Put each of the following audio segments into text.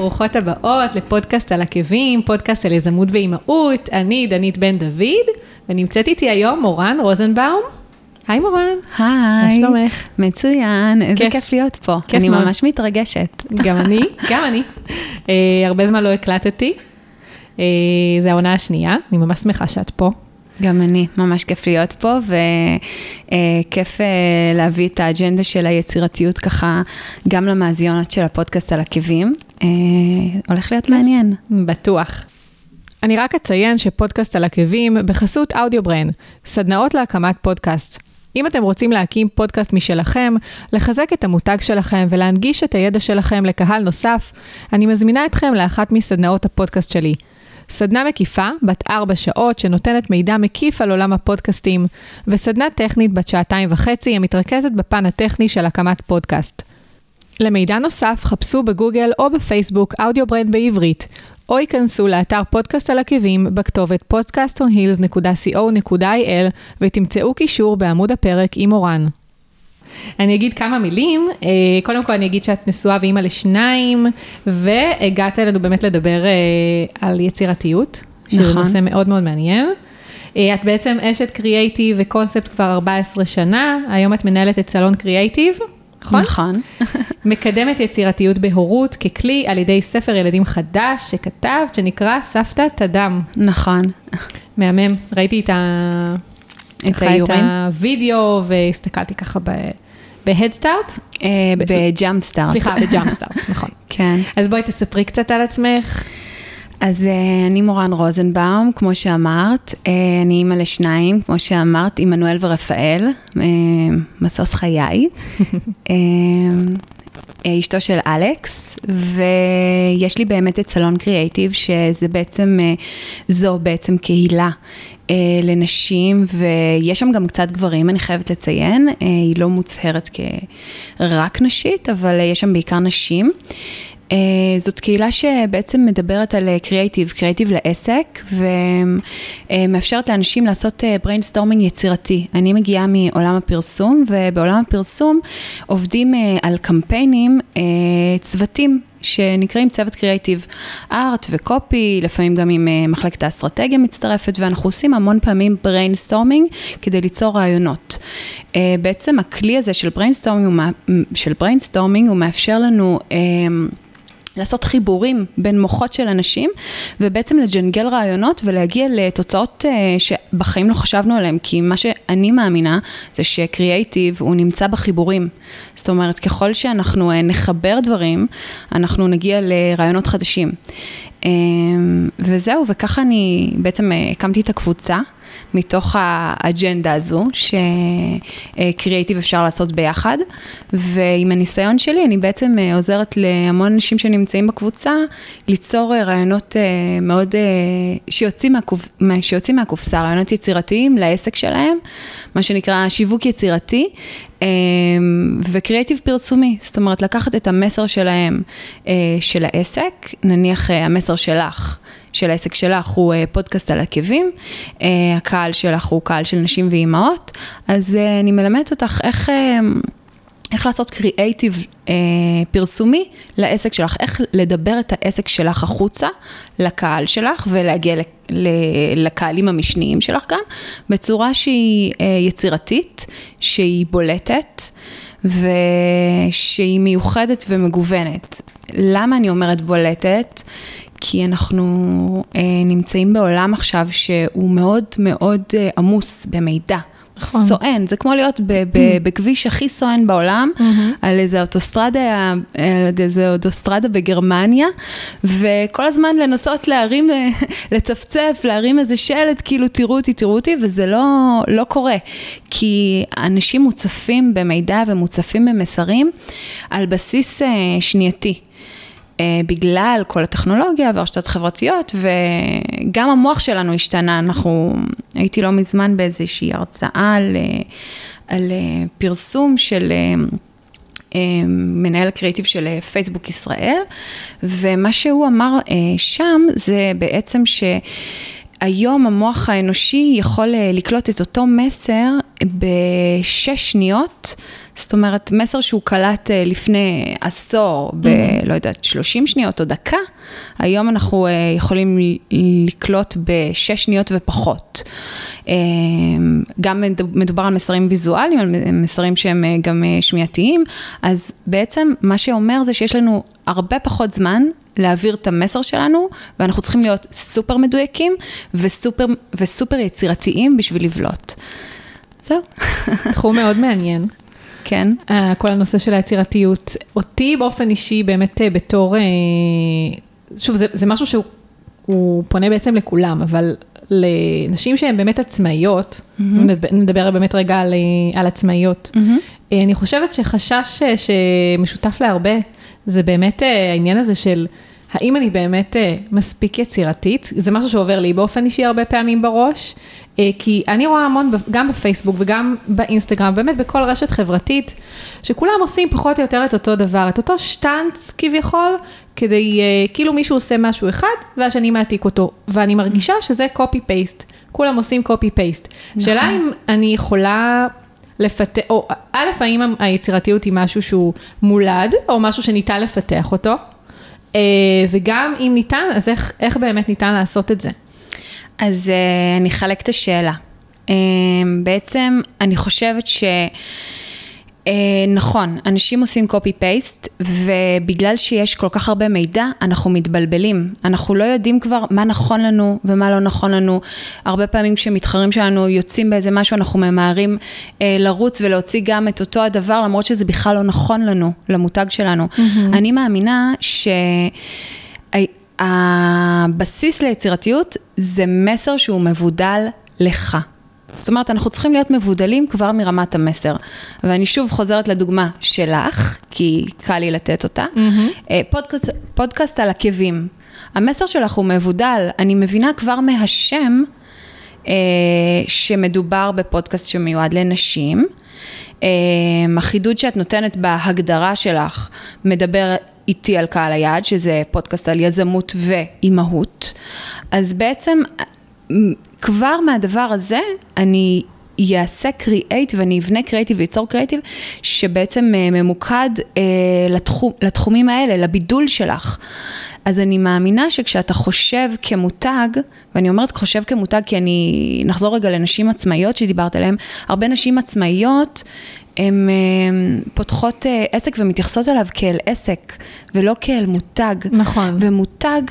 ברוכות הבאות לפודקאסט על עקבים, פודקאסט על יזמות ואימהות. אני דנית בן דוד, ונמצאת איתי היום מורן רוזנבאום. היי מורן. היי. מה שלומך? מצוין, איזה כיף. כיף להיות פה. כיף אני מאוד. ממש מתרגשת. גם אני, גם אני. אה, הרבה זמן לא הקלטתי. אה, זו העונה השנייה, אני ממש שמחה שאת פה. גם אני, ממש כיף להיות פה, וכיף להביא את האג'נדה של היצירתיות ככה גם למאזינות של הפודקאסט על עקבים. אה, הולך להיות מעניין. בטוח. אני רק אציין שפודקאסט על עקבים בחסות AudioBrain, סדנאות להקמת פודקאסט. אם אתם רוצים להקים פודקאסט משלכם, לחזק את המותג שלכם ולהנגיש את הידע שלכם לקהל נוסף, אני מזמינה אתכם לאחת מסדנאות הפודקאסט שלי. סדנה מקיפה, בת ארבע שעות, שנותנת מידע מקיף על עולם הפודקאסטים, וסדנה טכנית בת שעתיים וחצי, המתרכזת בפן הטכני של הקמת פודקאסט. למידע נוסף, חפשו בגוגל או בפייסבוק AudioBrain בעברית, או ייכנסו לאתר פודקאסט על עקבים בכתובת podcastonheels.co.il ותמצאו קישור בעמוד הפרק עם מורן. אני אגיד כמה מילים, אה, קודם כל אני אגיד שאת נשואה ואימא לשניים, והגעת אלינו באמת לדבר אה, על יצירתיות, שזה נכון. נושא מאוד מאוד מעניין. אה, את בעצם אשת קריאייטיב וקונספט כבר 14 שנה, היום את מנהלת את סלון קריאייטיב, נכון? נכון. מקדמת יצירתיות בהורות ככלי על ידי ספר ילדים חדש שכתבת, שנקרא סבתא TED. נכון. מהמם, ראיתי את, ה... את האיורים. הווידאו והסתכלתי ככה ב Headstart, אה, ב Jumpstart. סליחה, ב Jumpstart, נכון. כן. אז בואי תספרי קצת על עצמך. אז אה, אני מורן רוזנבאום, כמו שאמרת, אה, אני אימא לשניים, כמו שאמרת, עמנואל ורפאל, אה, משוש חיי. אשתו של אלכס, ויש לי באמת את סלון קריאייטיב, שזה בעצם, זו בעצם קהילה לנשים, ויש שם גם קצת גברים, אני חייבת לציין, היא לא מוצהרת כרק נשית, אבל יש שם בעיקר נשים. Uh, זאת קהילה שבעצם מדברת על קריאייטיב, קריאייטיב לעסק, ומאפשרת לאנשים לעשות brainstorming יצירתי. אני מגיעה מעולם הפרסום, ובעולם הפרסום עובדים על קמפיינים, צוותים. שנקראים צוות creative art ו copy, לפעמים גם עם מחלקת האסטרטגיה מצטרפת, ואנחנו עושים המון פעמים brainstorming כדי ליצור רעיונות. בעצם הכלי הזה של brainstorming של brainstorming הוא מאפשר לנו לעשות חיבורים בין מוחות של אנשים, ובעצם לג'נגל רעיונות ולהגיע לתוצאות אה, שבחיים לא חשבנו עליהן, כי מה שאני מאמינה זה שקריאייטיב הוא נמצא בחיבורים. זאת אומרת, ככל שאנחנו אה, נחבר דברים, אנחנו נגיע לרעיונות חדשים. אה, וזהו, וככה אני בעצם הקמתי את הקבוצה. מתוך האג'נדה הזו, שקריאייטיב אפשר לעשות ביחד, ועם הניסיון שלי אני בעצם אה, עוזרת להמון אנשים שנמצאים בקבוצה, ליצור אה, רעיונות אה, מאוד, שיוצאים, מהקופ... מה- שיוצאים מהקופסה, רעיונות יצירתיים לעסק שלהם, מה שנקרא שיווק יצירתי. וקריאייטיב פרסומי, זאת אומרת לקחת את המסר שלהם, של העסק, נניח המסר שלך, של העסק שלך הוא אה, פודקאסט על עקבים, אה, הקהל שלך הוא קהל של נשים ואימהות, אז אה, אני מלמדת אותך איך... איך לעשות קריאייטיב אה, פרסומי לעסק שלך, איך לדבר את העסק שלך החוצה לקהל שלך ולהגיע ל, לקהלים המשניים שלך גם, בצורה שהיא יצירתית, שהיא בולטת ושהיא מיוחדת ומגוונת. למה אני אומרת בולטת? כי אנחנו אה, נמצאים בעולם עכשיו שהוא מאוד מאוד אה, עמוס במידע. נכון. סואן, זה כמו להיות ב- ב- בכביש הכי סואן בעולם, על איזה אוטוסטרדה, על איזה אוטוסטרדה בגרמניה, וכל הזמן לנסות להרים, אה, לצפצף, להרים איזה שלט, כאילו תראו אותי, תראו אותי, וזה לא, לא קורה. כי אנשים מוצפים במידע ומוצפים במסרים על בסיס אה, שנייתי. אה, בגלל כל הטכנולוגיה והרשתות החברתיות, וגם המוח שלנו השתנה. אנחנו, הייתי לא מזמן באיזושהי הרצאה על, אה, על אה, פרסום של... אה, מנהל הקריאיטיב של פייסבוק ישראל, ומה שהוא אמר שם זה בעצם ש... היום המוח האנושי יכול לקלוט את אותו מסר בשש שניות, זאת אומרת, מסר שהוא קלט אה, לפני עשור, ב, mm-hmm. לא יודעת, 30 שניות או דקה, היום אנחנו אה, יכולים לקלוט בשש שניות ופחות. גם מדובר על מסרים ויזואליים, על מסרים שהם גם שמיעתיים, אז בעצם מה שאומר זה שיש לנו הרבה פחות זמן להעביר את המסר שלנו, ואנחנו צריכים להיות סופר מדויקים וסופר, וסופר יצירתיים בשביל לבלוט. זהו. תחום מאוד מעניין. כן. Uh, כל הנושא של היצירתיות. אותי באופן אישי, באמת uh, בתור, uh, שוב, זה, זה משהו שהוא פונה בעצם לכולם, אבל לנשים שהן באמת עצמאיות, mm-hmm. נדבר באמת רגע על, על עצמאיות, mm-hmm. אני חושבת שחשש שמשותף להרבה, זה באמת העניין הזה של האם אני באמת מספיק יצירתית? זה משהו שעובר לי באופן אישי הרבה פעמים בראש, כי אני רואה המון, גם בפייסבוק וגם באינסטגרם, באמת בכל רשת חברתית, שכולם עושים פחות או יותר את אותו דבר, את אותו שטאנץ כביכול, כדי, כאילו מישהו עושה משהו אחד, והשני מעתיק אותו, ואני מרגישה שזה קופי פייסט, כולם עושים פייסט. נכון. שאלה אם אני יכולה לפתח, או א', האם היצירתיות היא משהו שהוא מולד, או משהו שניתן לפתח אותו, וגם אם ניתן, אז איך, איך באמת ניתן לעשות את זה? אז uh, אני אחלק את השאלה. Uh, בעצם אני חושבת ש... Uh, נכון, אנשים עושים copy-paste, ובגלל שיש כל כך הרבה מידע, אנחנו מתבלבלים. אנחנו לא יודעים כבר מה נכון לנו ומה לא נכון לנו. הרבה פעמים כשמתחרים שלנו יוצאים באיזה משהו, אנחנו ממהרים uh, לרוץ ולהוציא גם את אותו הדבר, למרות שזה בכלל לא נכון לנו, למותג שלנו. Mm-hmm. אני מאמינה ש... הבסיס ליצירתיות זה מסר שהוא מבודל לך. זאת אומרת, אנחנו צריכים להיות מבודלים כבר מרמת המסר. ואני שוב חוזרת לדוגמה שלך, כי קל לי לתת אותה. Mm-hmm. פודקאסט, פודקאסט על עקבים. המסר שלך הוא מבודל, אני מבינה כבר מהשם אה, שמדובר בפודקאסט שמיועד לנשים. אה, החידוד שאת נותנת בהגדרה שלך מדבר איתי על קהל היעד, שזה פודקאסט על יזמות ואימהות. אז בעצם כבר מהדבר הזה אני יעשה קריאייט ואני אבנה קריאייטיב וייצור קריאייטיב שבעצם אה, ממוקד אה, לתחום, לתחומים האלה, לבידול שלך. אז אני מאמינה שכשאתה חושב כמותג, ואני אומרת חושב כמותג כי אני, נחזור רגע לנשים עצמאיות שדיברת עליהן, הרבה נשים עצמאיות הן אה, פותחות אה, עסק ומתייחסות אליו כאל עסק, ולא כאל מותג. נכון. ומותג,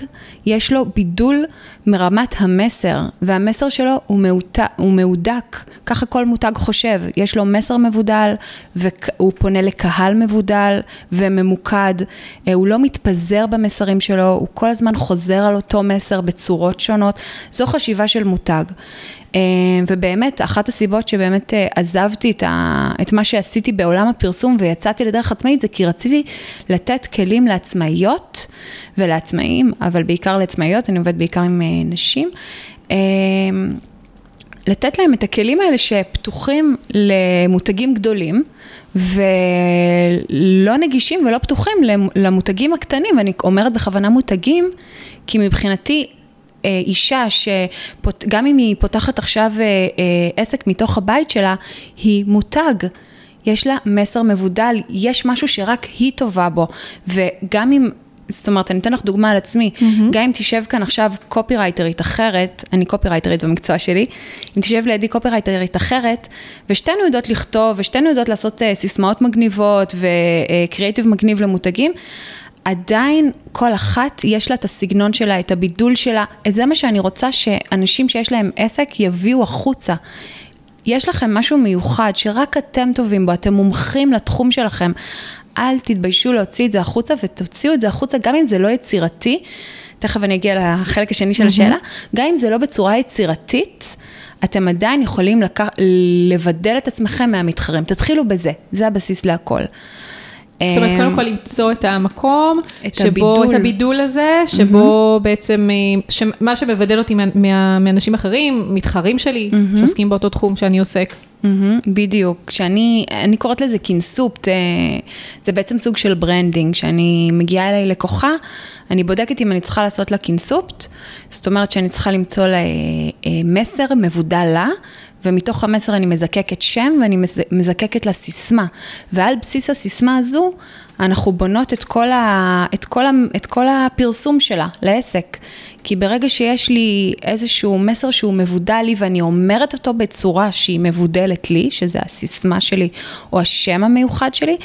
יש לו בידול מרמת המסר, והמסר שלו הוא, מעוט... הוא מהודק, ככה כל מותג חושב, יש לו מסר מבודל, והוא פונה לקהל מבודל וממוקד, אה, הוא לא מתפזר במסרים שלו, הוא כל הזמן חוזר על אותו מסר בצורות שונות, זו חשיבה של מותג. אה, ובאמת, אחת הסיבות שבאמת אה, עזבתי את, ה, את מה שעשיתי בעולם הפרסום ויצאתי לדרך עצמאית, זה כי רציתי לתת כלים לעצמאיות ולעצמאים, אבל בעיקר לעצמאיות, אני עובדת בעיקר עם אה, נשים. לתת להם את הכלים האלה שפתוחים למותגים גדולים ולא נגישים ולא פתוחים למותגים הקטנים, ואני אומרת בכוונה מותגים, כי מבחינתי אישה שגם אם היא פותחת עכשיו אה, אה, עסק מתוך הבית שלה, היא מותג. יש לה מסר מבודל, יש משהו שרק היא טובה בו, וגם אם זאת אומרת, אני אתן לך דוגמה על עצמי, mm-hmm. גם אם תשב כאן עכשיו קופירייטרית אחרת, אני קופירייטרית במקצוע שלי, אם תשב לידי קופירייטרית אחרת, ושתינו יודעות לכתוב, ושתינו יודעות לעשות uh, סיסמאות מגניבות וקריאיטיב uh, מגניב למותגים, עדיין כל אחת יש לה את הסגנון שלה, את הבידול שלה, את זה מה שאני רוצה שאנשים שיש להם עסק יביאו החוצה. יש לכם משהו מיוחד שרק אתם טובים בו, אתם מומחים לתחום שלכם. אל תתביישו להוציא את זה החוצה ותוציאו את זה החוצה, גם אם זה לא יצירתי. תכף אני אגיע לחלק השני של השאלה. גם אם זה לא בצורה יצירתית, אתם עדיין יכולים לק... לבדל את עצמכם מהמתחרים. תתחילו בזה, זה הבסיס להכל. זאת אומרת, קודם כל למצוא את המקום, את שבו, הבידול. את הבידול הזה, שבו mm-hmm. בעצם, מה שמבדל אותי מה, מה, מאנשים אחרים, מתחרים שלי, mm-hmm. שעוסקים באותו תחום שאני עוסק, Mm-hmm, בדיוק. כשאני, אני קוראת לזה key concept, אה, זה בעצם סוג של branding. כשאני מגיעה אליי לקוחה, אני בודקת אם אני צריכה לעשות לה key concept, זאת אומרת שאני צריכה למצוא לה אה, מסר מבודל לה, ומתוך המסר אני מזקקת שם ואני מזקקת לה סיסמה. ועל בסיס הסיסמה הזו, אנחנו בונות את כל, ה, את, כל ה, את כל הפרסום שלה לעסק. כי ברגע שיש לי איזשהו מסר שהוא מבודל לי ואני אומרת אותו בצורה שהיא מבודלת לי, שזה הסיסמה שלי או השם המיוחד שלי,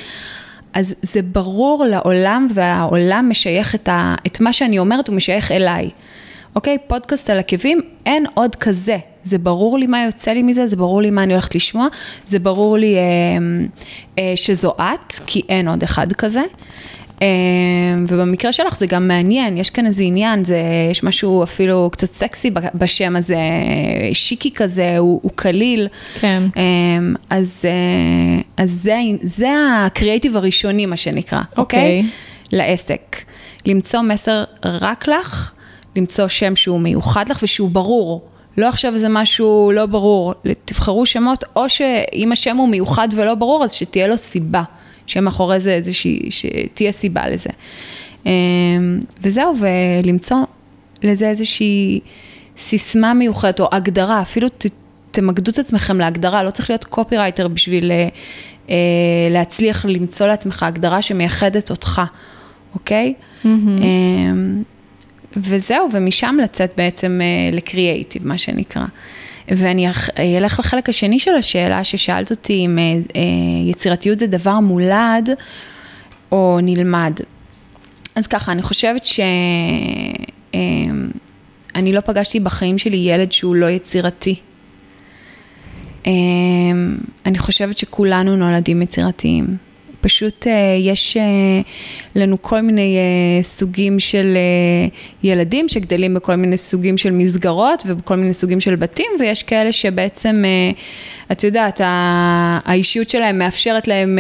אז זה ברור לעולם והעולם משייך את, ה, את מה שאני אומרת, הוא משייך אליי. אוקיי? פודקאסט על עקבים, אין עוד כזה. זה ברור לי מה יוצא לי מזה, זה ברור לי מה אני הולכת לשמוע, זה ברור לי אה, אה, שזו את, כי אין עוד אחד כזה. אה, ובמקרה שלך זה גם מעניין, יש כאן איזה עניין, זה, יש משהו אפילו קצת סקסי בשם הזה, שיקי כזה, הוא, הוא קליל. כן. אה, אז, אה, אז זה, זה הקריאיטיב הראשוני, מה שנקרא, אוקיי? Okay. לעסק. למצוא מסר רק לך, למצוא שם שהוא מיוחד לך ושהוא ברור. לא עכשיו איזה משהו לא ברור, תבחרו שמות, או שאם השם הוא מיוחד ולא ברור, אז שתהיה לו סיבה, שמאחורי זה איזושהי, שתהיה סיבה לזה. אמ, וזהו, ולמצוא לזה איזושהי סיסמה מיוחדת או הגדרה, אפילו ת, תמקדו את עצמכם להגדרה, לא צריך להיות קופירייטר בשביל אה, אה, להצליח למצוא לעצמך הגדרה שמייחדת אותך, אוקיי? Mm-hmm. וזהו, ומשם לצאת בעצם uh, לקריאייטיב, מה שנקרא. ואני אלך לחלק השני של השאלה ששאלת אותי אם uh, uh, יצירתיות זה דבר מולד או נלמד. אז ככה, אני חושבת שאני uh, לא פגשתי בחיים שלי ילד שהוא לא יצירתי. Uh, אני חושבת שכולנו נולדים יצירתיים. פשוט אה, יש אה, לנו כל מיני אה, סוגים של ילדים שגדלים בכל מיני סוגים של מסגרות ובכל מיני סוגים של בתים, ויש כאלה שבעצם, את יודעת, האישיות שלהם מאפשרת להם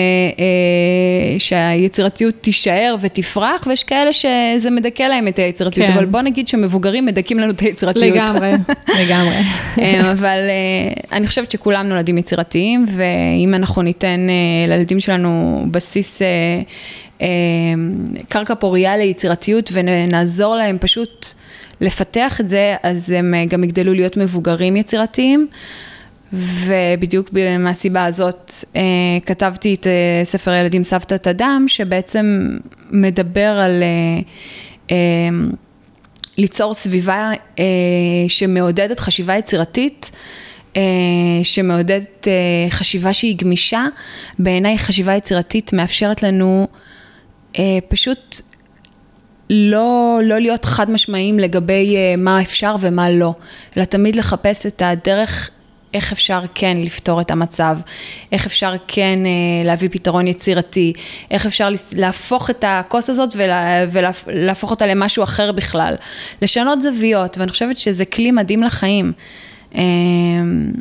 שהיצירתיות תישאר ותפרח, ויש כאלה שזה מדכא להם את היצירתיות, כן. אבל בוא נגיד שמבוגרים מדכאים לנו את היצירתיות. לגמרי, לגמרי. אבל אני חושבת שכולם נולדים יצירתיים, ואם אנחנו ניתן לילדים שלנו בסיס אה, אה, קרקע פוריה ליצירתיות ונעזור להם פשוט לפתח את זה, אז הם אה, גם יגדלו להיות מבוגרים יצירתיים. ובדיוק מהסיבה הזאת אה, כתבתי את אה, ספר ילדים סבתת אדם, שבעצם מדבר על אה, אה, ליצור סביבה אה, שמעודדת חשיבה יצירתית. אה, שמעודדת אה, חשיבה שהיא גמישה, בעיניי חשיבה יצירתית מאפשרת לנו אה, פשוט לא, לא להיות חד משמעיים לגבי מה אפשר ומה לא, אלא תמיד לחפש את הדרך איך אפשר כן לפתור את המצב, איך אפשר כן להביא פתרון יצירתי, איך אפשר להפוך את הכוס הזאת ולה, ולהפוך אותה למשהו אחר בכלל, לשנות זוויות, ואני חושבת שזה כלי מדהים לחיים. אמ,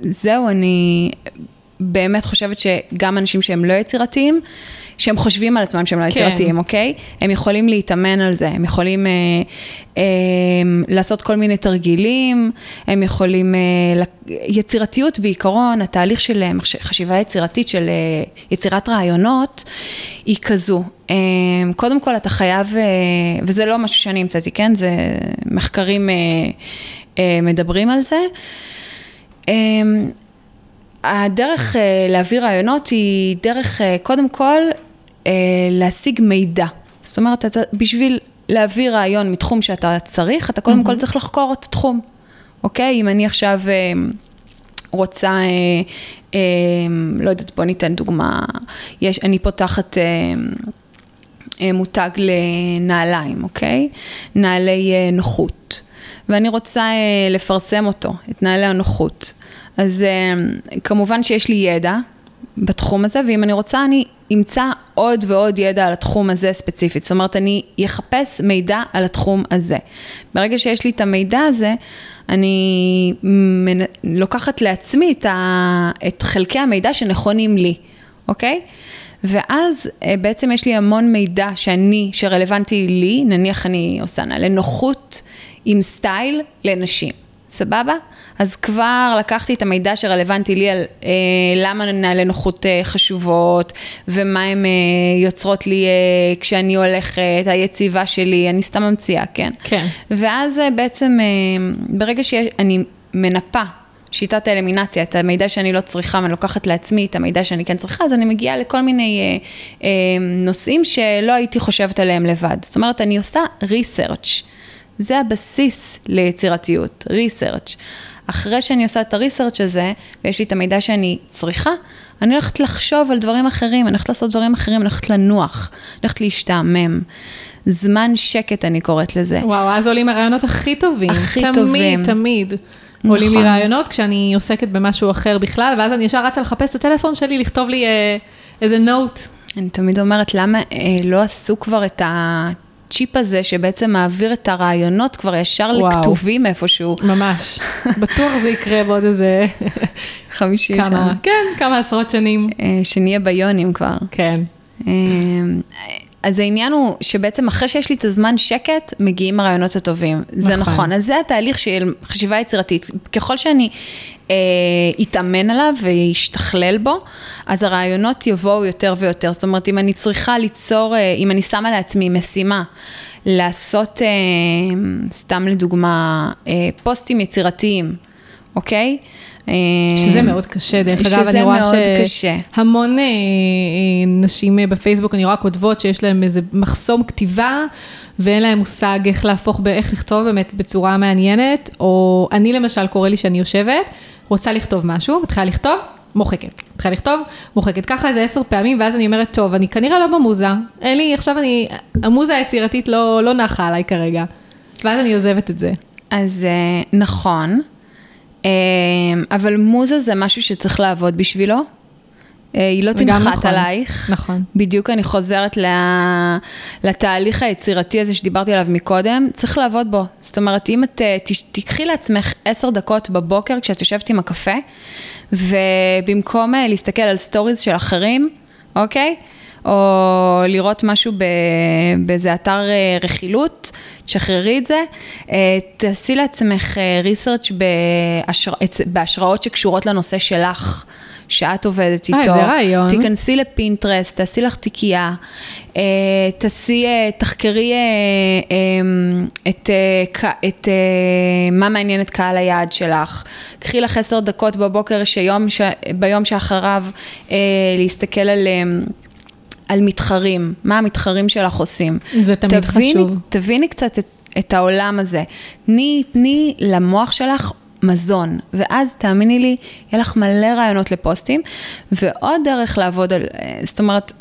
זהו, אני באמת חושבת שגם אנשים שהם לא יצירתיים, שהם חושבים על עצמם שהם לא כן. יצירתיים, אוקיי? הם יכולים להתאמן על זה, הם יכולים אה, אה, לעשות כל מיני תרגילים, הם יכולים, אה, יצירתיות בעיקרון, התהליך של אה, חשיבה יצירתית, של אה, יצירת רעיונות, היא כזו. אה, קודם כל אתה חייב, אה, וזה לא משהו שאני המצאתי, כן? זה מחקרים... אה, אה, מדברים על זה. אמ, הדרך אה, להביא רעיונות היא דרך, אה, קודם כל, להשיג מידע. זאת אומרת, אתה, בשביל להביא רעיון מתחום שאתה צריך, אתה קודם mm-hmm. כל צריך לחקור את התחום, אוקיי? אם אני עכשיו רוצה, לא יודעת, בוא ניתן דוגמה, יש, אני פותחת... מותג לנעליים, אוקיי? נעלי נוחות. ואני רוצה אה, לפרסם אותו, את נהלי הנוחות. אז אה, כמובן שיש לי ידע בתחום הזה, ואם אני רוצה, אני אמצא עוד ועוד ידע על התחום הזה ספציפית. זאת אומרת, אני אחפש מידע על התחום הזה. ברגע שיש לי את המידע הזה, אני לוקחת לעצמי את, ה... את חלקי המידע שנכונים לי, אוקיי? ואז אה, בעצם יש לי המון מידע שאני, שרלוונטי לי, נניח אני עושה נעלי נוחות עם סטייל לנשים, סבבה? אז כבר לקחתי את המידע שרלוונטי לי על אה, למה נעלי נוחות אה, חשובות, ומה הן אה, יוצרות לי אה, כשאני הולכת, היציבה שלי, אני סתם ממציאה, כן? כן. ואז אה, בעצם, אה, ברגע שאני מנפה שיטת האלמינציה, את המידע שאני לא צריכה ואני לוקחת לעצמי את המידע שאני כן צריכה, אז אני מגיעה לכל מיני אה, אה, נושאים שלא הייתי חושבת עליהם לבד. זאת אומרת, אני עושה research. זה הבסיס ליצירתיות, research. אחרי שאני עושה את הריסרצ' הזה, ויש לי את המידע שאני צריכה, אני הולכת לחשוב על דברים אחרים, אני הולכת לעשות דברים אחרים, אני הולכת לנוח, אני הולכת להשתעמם. זמן שקט, אני קוראת לזה. וואו, אז עולים הרעיונות הכי טובים. הכי תמיד, טובים. תמיד. נכון. עולים לי רעיונות כשאני עוסקת במשהו אחר בכלל, ואז אני ישר רצה לחפש את הטלפון שלי, לכתוב לי אה, איזה נוט. אני תמיד אומרת, למה אה, לא עשו כבר את הצ'יפ הזה, שבעצם מעביר את הרעיונות כבר ישר וואו. לכתובים איפשהו, ממש. בטוח זה יקרה בעוד איזה 50 כמה, שנה. כן, כמה עשרות שנים. אה, שנהיה ביונים כבר. כן. אז העניין הוא שבעצם אחרי שיש לי את הזמן שקט, מגיעים הרעיונות הטובים. זה נכון. נכון. אז זה התהליך של חשיבה יצירתית. ככל שאני אה, אתאמן עליו ואשתכלל בו, אז הרעיונות יבואו יותר ויותר. זאת אומרת, אם אני צריכה ליצור, אה, אם אני שמה לעצמי משימה לעשות, אה, סתם לדוגמה, אה, פוסטים יצירתיים, אוקיי? שזה מאוד קשה, דרך אגב, אני רואה. שהמון אה, אה, נשים אה, בפייסבוק, אני רואה כותבות שיש להן איזה מחסום כתיבה, ואין להן מושג איך להפוך, איך לכתוב באמת בצורה מעניינת, או אני למשל, קורה לי שאני יושבת, רוצה לכתוב משהו, מתחילה לכתוב, מוחקת. מתחילה לכתוב, מוחקת. ככה איזה עשר פעמים, ואז אני אומרת, טוב, אני כנראה לא במוזה, אין לי, עכשיו אני, המוזה היצירתית לא, לא נחה עליי כרגע. ואז אני עוזבת את זה. אז נכון, אבל מוזה זה משהו שצריך לעבוד בשבילו. אה, היא לא תנחת נכון. עלייך. נכון. בדיוק אני חוזרת לה- לתהליך היצירתי הזה שדיברתי עליו מקודם, צריך לעבוד בו. זאת אומרת, אם את אה, תיקחי לעצמך עשר דקות בבוקר כשאת יושבת עם הקפה, ובמקום אה, להסתכל על stories של אחרים, אוקיי? או לראות משהו באיזה אתר אה, רכילות, תשחררי את זה, אה, תעשי לעצמך research בהשראות שקשורות לנושא שלך. שאת עובדת אה, איתו. איזה רעיון. תיכנסי לפינטרסט, תעשי לך תיקייה, אה, תעשי, אה, תחקרי אה, אה, את, אה, את אה, מה מעניין את קהל היעד שלך. קחי לך עשר דקות בבוקר שיום, ש, ביום שאחריו אה, להסתכל על... אה, על מתחרים, מה המתחרים שלך עושים. זה תמיד תביני, חשוב. תביני קצת את, את העולם הזה. תני, תני למוח שלך מזון, ואז תאמיני לי, יהיה לך מלא רעיונות לפוסטים, ועוד דרך לעבוד על, אה, זאת אומרת,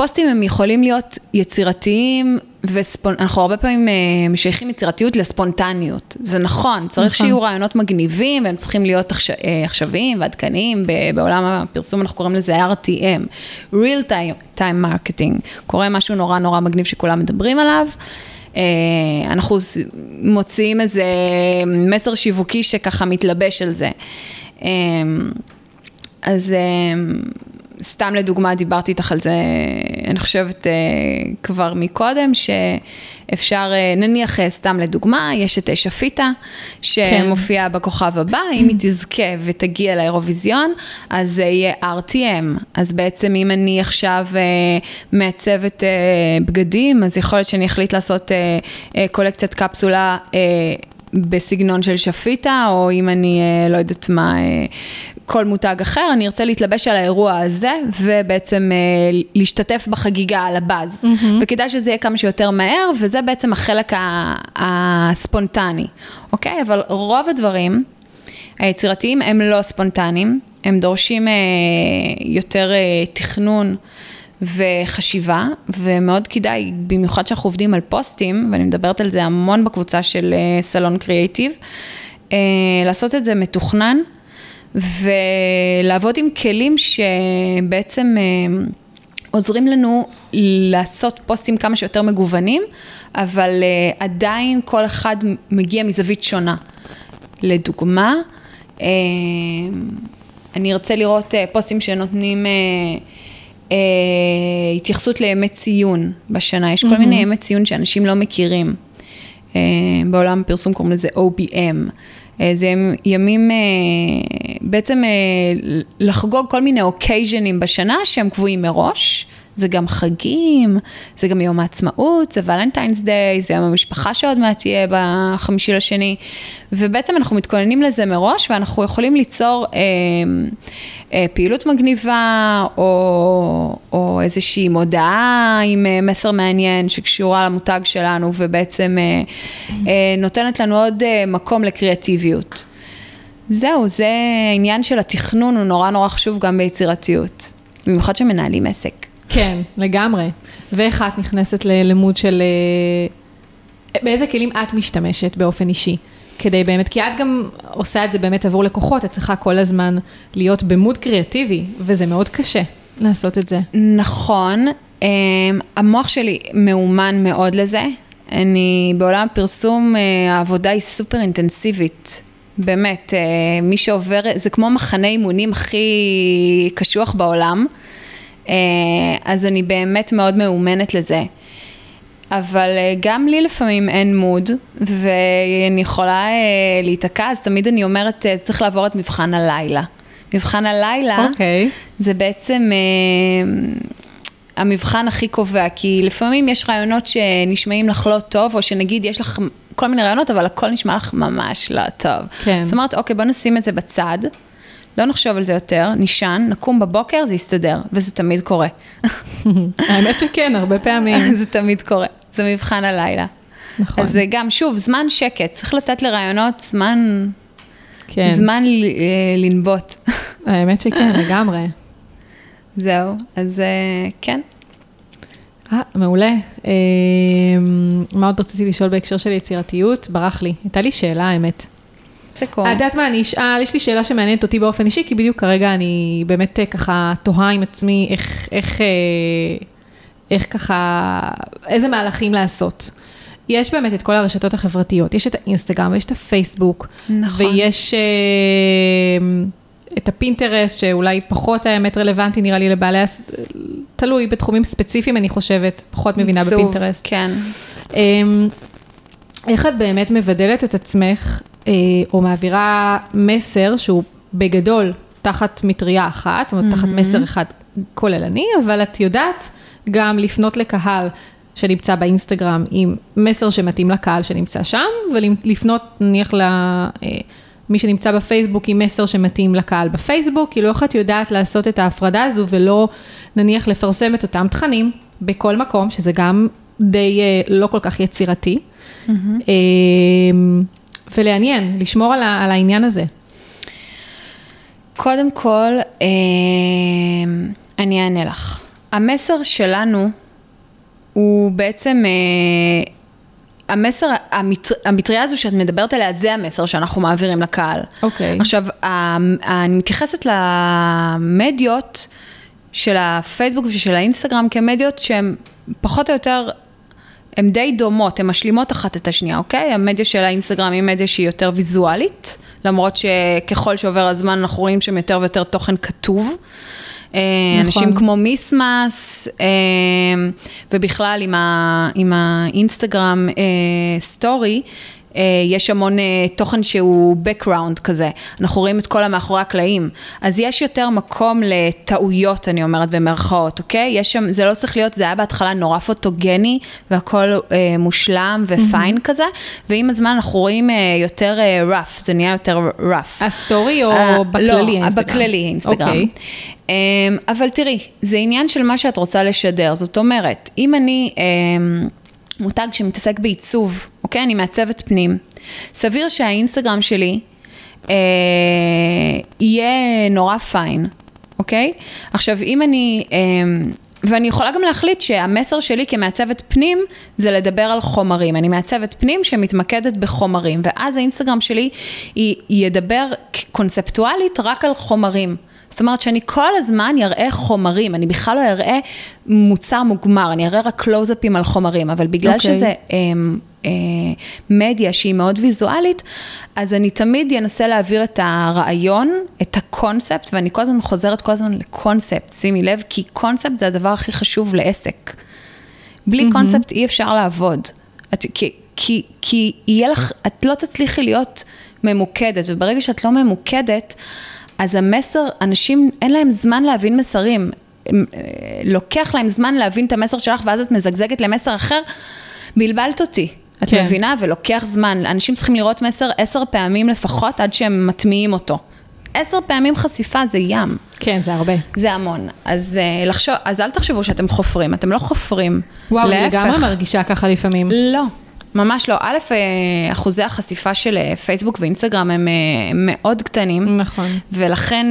פוסטים הם יכולים להיות יצירתיים, ואנחנו הרבה פעמים אה, משייכים יצירתיות לספונטניות. זה נכון, צריך נכון. שיהיו רעיונות מגניבים, והם צריכים להיות אה, עכשוויים ועדכניים, בעולם הפרסום אנחנו קוראים לזה RTM, real time, time marketing. קורה משהו נורא נורא מגניב שכולם מדברים עליו. אה, אנחנו מוציאים איזה מסר שיווקי שככה מתלבש על זה. אז סתם לדוגמה, דיברתי איתך על זה, אני חושבת אה, כבר מקודם, שאפשר, אה, נניח אה, סתם לדוגמה, יש את אה, שפיטה, שמופיעה בכוכב הבא, אם היא תזכה ותגיע לאירוויזיון, אז זה יהיה RTM. אז בעצם אם אני עכשיו מעצבת בגדים, אז יכול להיות שאני אחליט לעשות קולקציית קפסולה. בסגנון של שפיטה, או אם אני לא יודעת מה, כל מותג אחר, אני ארצה להתלבש על האירוע הזה, ובעצם אה, להשתתף בחגיגה על הבאז. Mm-hmm. וכדאי שזה יהיה כמה שיותר מהר, וזה בעצם החלק הספונטני, אוקיי? אבל רוב הדברים היצירתיים הם לא ספונטניים, הם דורשים אה, יותר אה, תכנון. וחשיבה, ומאוד כדאי, במיוחד שאנחנו עובדים על פוסטים, ואני מדברת על זה המון בקבוצה של אה, סלון קריאייטיב, אה, לעשות את זה מתוכנן, ולעבוד עם כלים שבעצם אה, עוזרים לנו לעשות פוסטים כמה שיותר מגוונים, אבל אה, עדיין כל אחד מגיע מזווית שונה. לדוגמה, אה, אני ארצה לראות פוסטים שנותנים התייחסות לימי ציון בשנה. יש כל מיני ימי ציון שאנשים לא מכירים. בעולם הפרסום קוראים לזה OBM. אה, זה ימים, אה, בעצם לחגוג כל מיני אוקייז'נים בשנה שהם קבועים מראש. זה גם חגים, זה גם יום העצמאות, זה ולנטיינס דיי, זה יום המשפחה שעוד מעט יהיה בחמישי לשני, ובעצם אנחנו מתכוננים לזה מראש, ואנחנו יכולים ליצור אה, אה, פעילות מגניבה, או, או איזושהי מודעה עם אה, מסר מעניין שקשורה למותג שלנו, ובעצם אה, אה, נותנת לנו עוד אה, מקום לקריאטיביות. זהו, זה העניין של התכנון, הוא נורא נורא חשוב גם ביצירתיות, במיוחד שמנהלים עסק. כן, לגמרי. ואיך את נכנסת ללימוד של... אה, באיזה כלים את משתמשת באופן אישי? כדי באמת, כי את גם עושה את זה באמת עבור לקוחות, את צריכה כל הזמן להיות במוד קריאטיבי, וזה מאוד קשה לעשות את זה. נכון, אמ, המוח שלי מאומן מאוד לזה. אני, בעולם הפרסום, אה, העבודה היא סופר אינטנסיבית. באמת, אה, מי שעובר, זה כמו מחנה אימונים הכי קשוח בעולם. אה, אז אני באמת מאוד מאומנת לזה. אבל אה, גם לי לפעמים אין מוד, ואני יכולה אה, להיתקע, אז תמיד אני אומרת, צריך לעבור את מבחן הלילה. מבחן הלילה, okay. אוקיי. זה בעצם המבחן הכי קובע, כי לפעמים יש רעיונות שנשמעים לך לא טוב, או שנגיד יש לך כל מיני רעיונות, אבל הכל נשמע לך ממש לא טוב. כן. זאת אומרת, אוקיי, בוא נשים את זה בצד. לא נחשוב על זה יותר, נישן, נקום בבוקר, זה יסתדר, וזה תמיד קורה. האמת שכן, הרבה פעמים. זה תמיד קורה, זה מבחן הלילה. נכון. אז זה גם, שוב, זמן שקט, צריך לתת לרעיונות זמן, כן. זמן אה, לנבוט. האמת שכן, לגמרי. זהו, אז אה, כן. אה, מעולה. אה, מה עוד רציתי לשאול בהקשר של יצירתיות? ברח לי. הייתה לי שאלה, האמת. סקור. את יודעת מה, אני אשאל, יש לי שאלה שמעניינת אותי באופן אישי, כי בדיוק כרגע אני באמת אה, ככה תוהה עם עצמי איך, איך, אה, איך ככה, איזה מהלכים לעשות. יש באמת את כל הרשתות החברתיות, יש את האינסטגרם ויש את הפייסבוק. נכון. ויש אה, את הפינטרסט, שאולי פחות האמת רלוונטי נראה לי לבעלי, תלוי, בתחומים ספציפיים אני חושבת, פחות מבינה סוף, בפינטרסט. כן. אמ, איך את באמת מבדלת את עצמך אה, או מעבירה מסר שהוא בגדול תחת מטריה אחת, זאת אומרת, תחת mm-hmm. מסר אחד כוללני, אבל את יודעת גם לפנות לקהל שנמצא באינסטגרם עם מסר שמתאים לקהל שנמצא שם, ולפנות נניח למי אה, שנמצא בפייסבוק עם מסר שמתאים לקהל בפייסבוק, כאילו איך את יודעת לעשות את ההפרדה הזו ולא נניח לפרסם את אותם תכנים בכל מקום, שזה גם די אה, לא כל כך יצירתי. Mm-hmm. ולעניין, לשמור על, ה, על העניין הזה? קודם כל, אה, אני אענה לך. המסר שלנו הוא בעצם, אה, המסר, המטר, המטריה הזו שאת מדברת עליה, זה המסר שאנחנו מעבירים לקהל. אוקיי. Okay. עכשיו, אני מתייחסת למדיות של הפייסבוק ושל האינסטגרם כמדיות שהן פחות או יותר הן די דומות, הן משלימות אחת את השנייה, אוקיי? המדיה של האינסטגרם היא מדיה שהיא יותר ויזואלית, למרות שככל שעובר הזמן אנחנו רואים שם יותר ויותר תוכן כתוב. אה, נכון. אנשים כמו מיסמאס, אה, ובכלל עם, ה, עם האינסטגרם סטורי, אה, יש המון אה, תוכן שהוא background כזה, אנחנו רואים את כל המאחורי הקלעים, אז יש יותר מקום לטעויות, אני אומרת במרכאות, אוקיי? יש שם, זה לא צריך להיות, זה היה בהתחלה נורא פוטוגני והכל אה, מושלם ופיין mm-hmm. כזה, ועם הזמן אנחנו רואים אה, יותר אה, rough, זה נהיה יותר rough. ה story או אה, בכללי לא, אינסטגרם? בכללי אינסטגרם. אוקיי. אה, אבל תראי, זה עניין של מה שאת רוצה לשדר, זאת אומרת, אם אני... אה, מותג שמתעסק בעיצוב, אוקיי? אני מעצבת פנים. סביר שהאינסטגרם שלי אה, יהיה נורא fine, אוקיי? עכשיו, אם אני... אה, ואני יכולה גם להחליט שהמסר שלי כמעצבת פנים זה לדבר על חומרים. אני מעצבת פנים שמתמקדת בחומרים, ואז האינסטגרם שלי ידבר קונספטואלית רק על חומרים. זאת אומרת שאני כל הזמן אראה חומרים, אני בכלל לא אראה מוצר מוגמר, אני אראה רק קלוזאפים על חומרים, אבל בגלל okay. אוקיי. שזה אה, אה, מדיה שהיא מאוד ויזואלית, אז אני תמיד אנסה להעביר את הרעיון, את הקונספט, ואני כל הזמן חוזרת כל הזמן לקונספט, שימי לב, כי קונספט זה הדבר הכי חשוב לעסק. בלי mm-hmm. קונספט אי אפשר לעבוד. את, כי, כי, כי יהיה לך, את לא תצליחי להיות ממוקדת, וברגע שאת לא ממוקדת, אז המסר, אנשים, אין להם זמן להבין מסרים. אה, לוקח להם זמן להבין את המסר שלך, ואז את מזגזגת למסר אחר, בלבלת אותי. את כן. מבינה? ולוקח זמן. אנשים צריכים לראות מסר עשר פעמים לפחות עד שהם מטמיעים אותו. עשר פעמים חשיפה זה ים. כן, זה הרבה. זה המון. אז, אה, לחשוב, אז אל תחשבו שאתם חופרים, אתם לא חופרים. וואו, אני להפך. לגמרי מרגישה ככה לפעמים. לא, ממש לא. א', אה, אחוזי החשיפה של אה, פייסבוק ואינסטגרם הם אה, מאוד קטנים. נכון. ולכן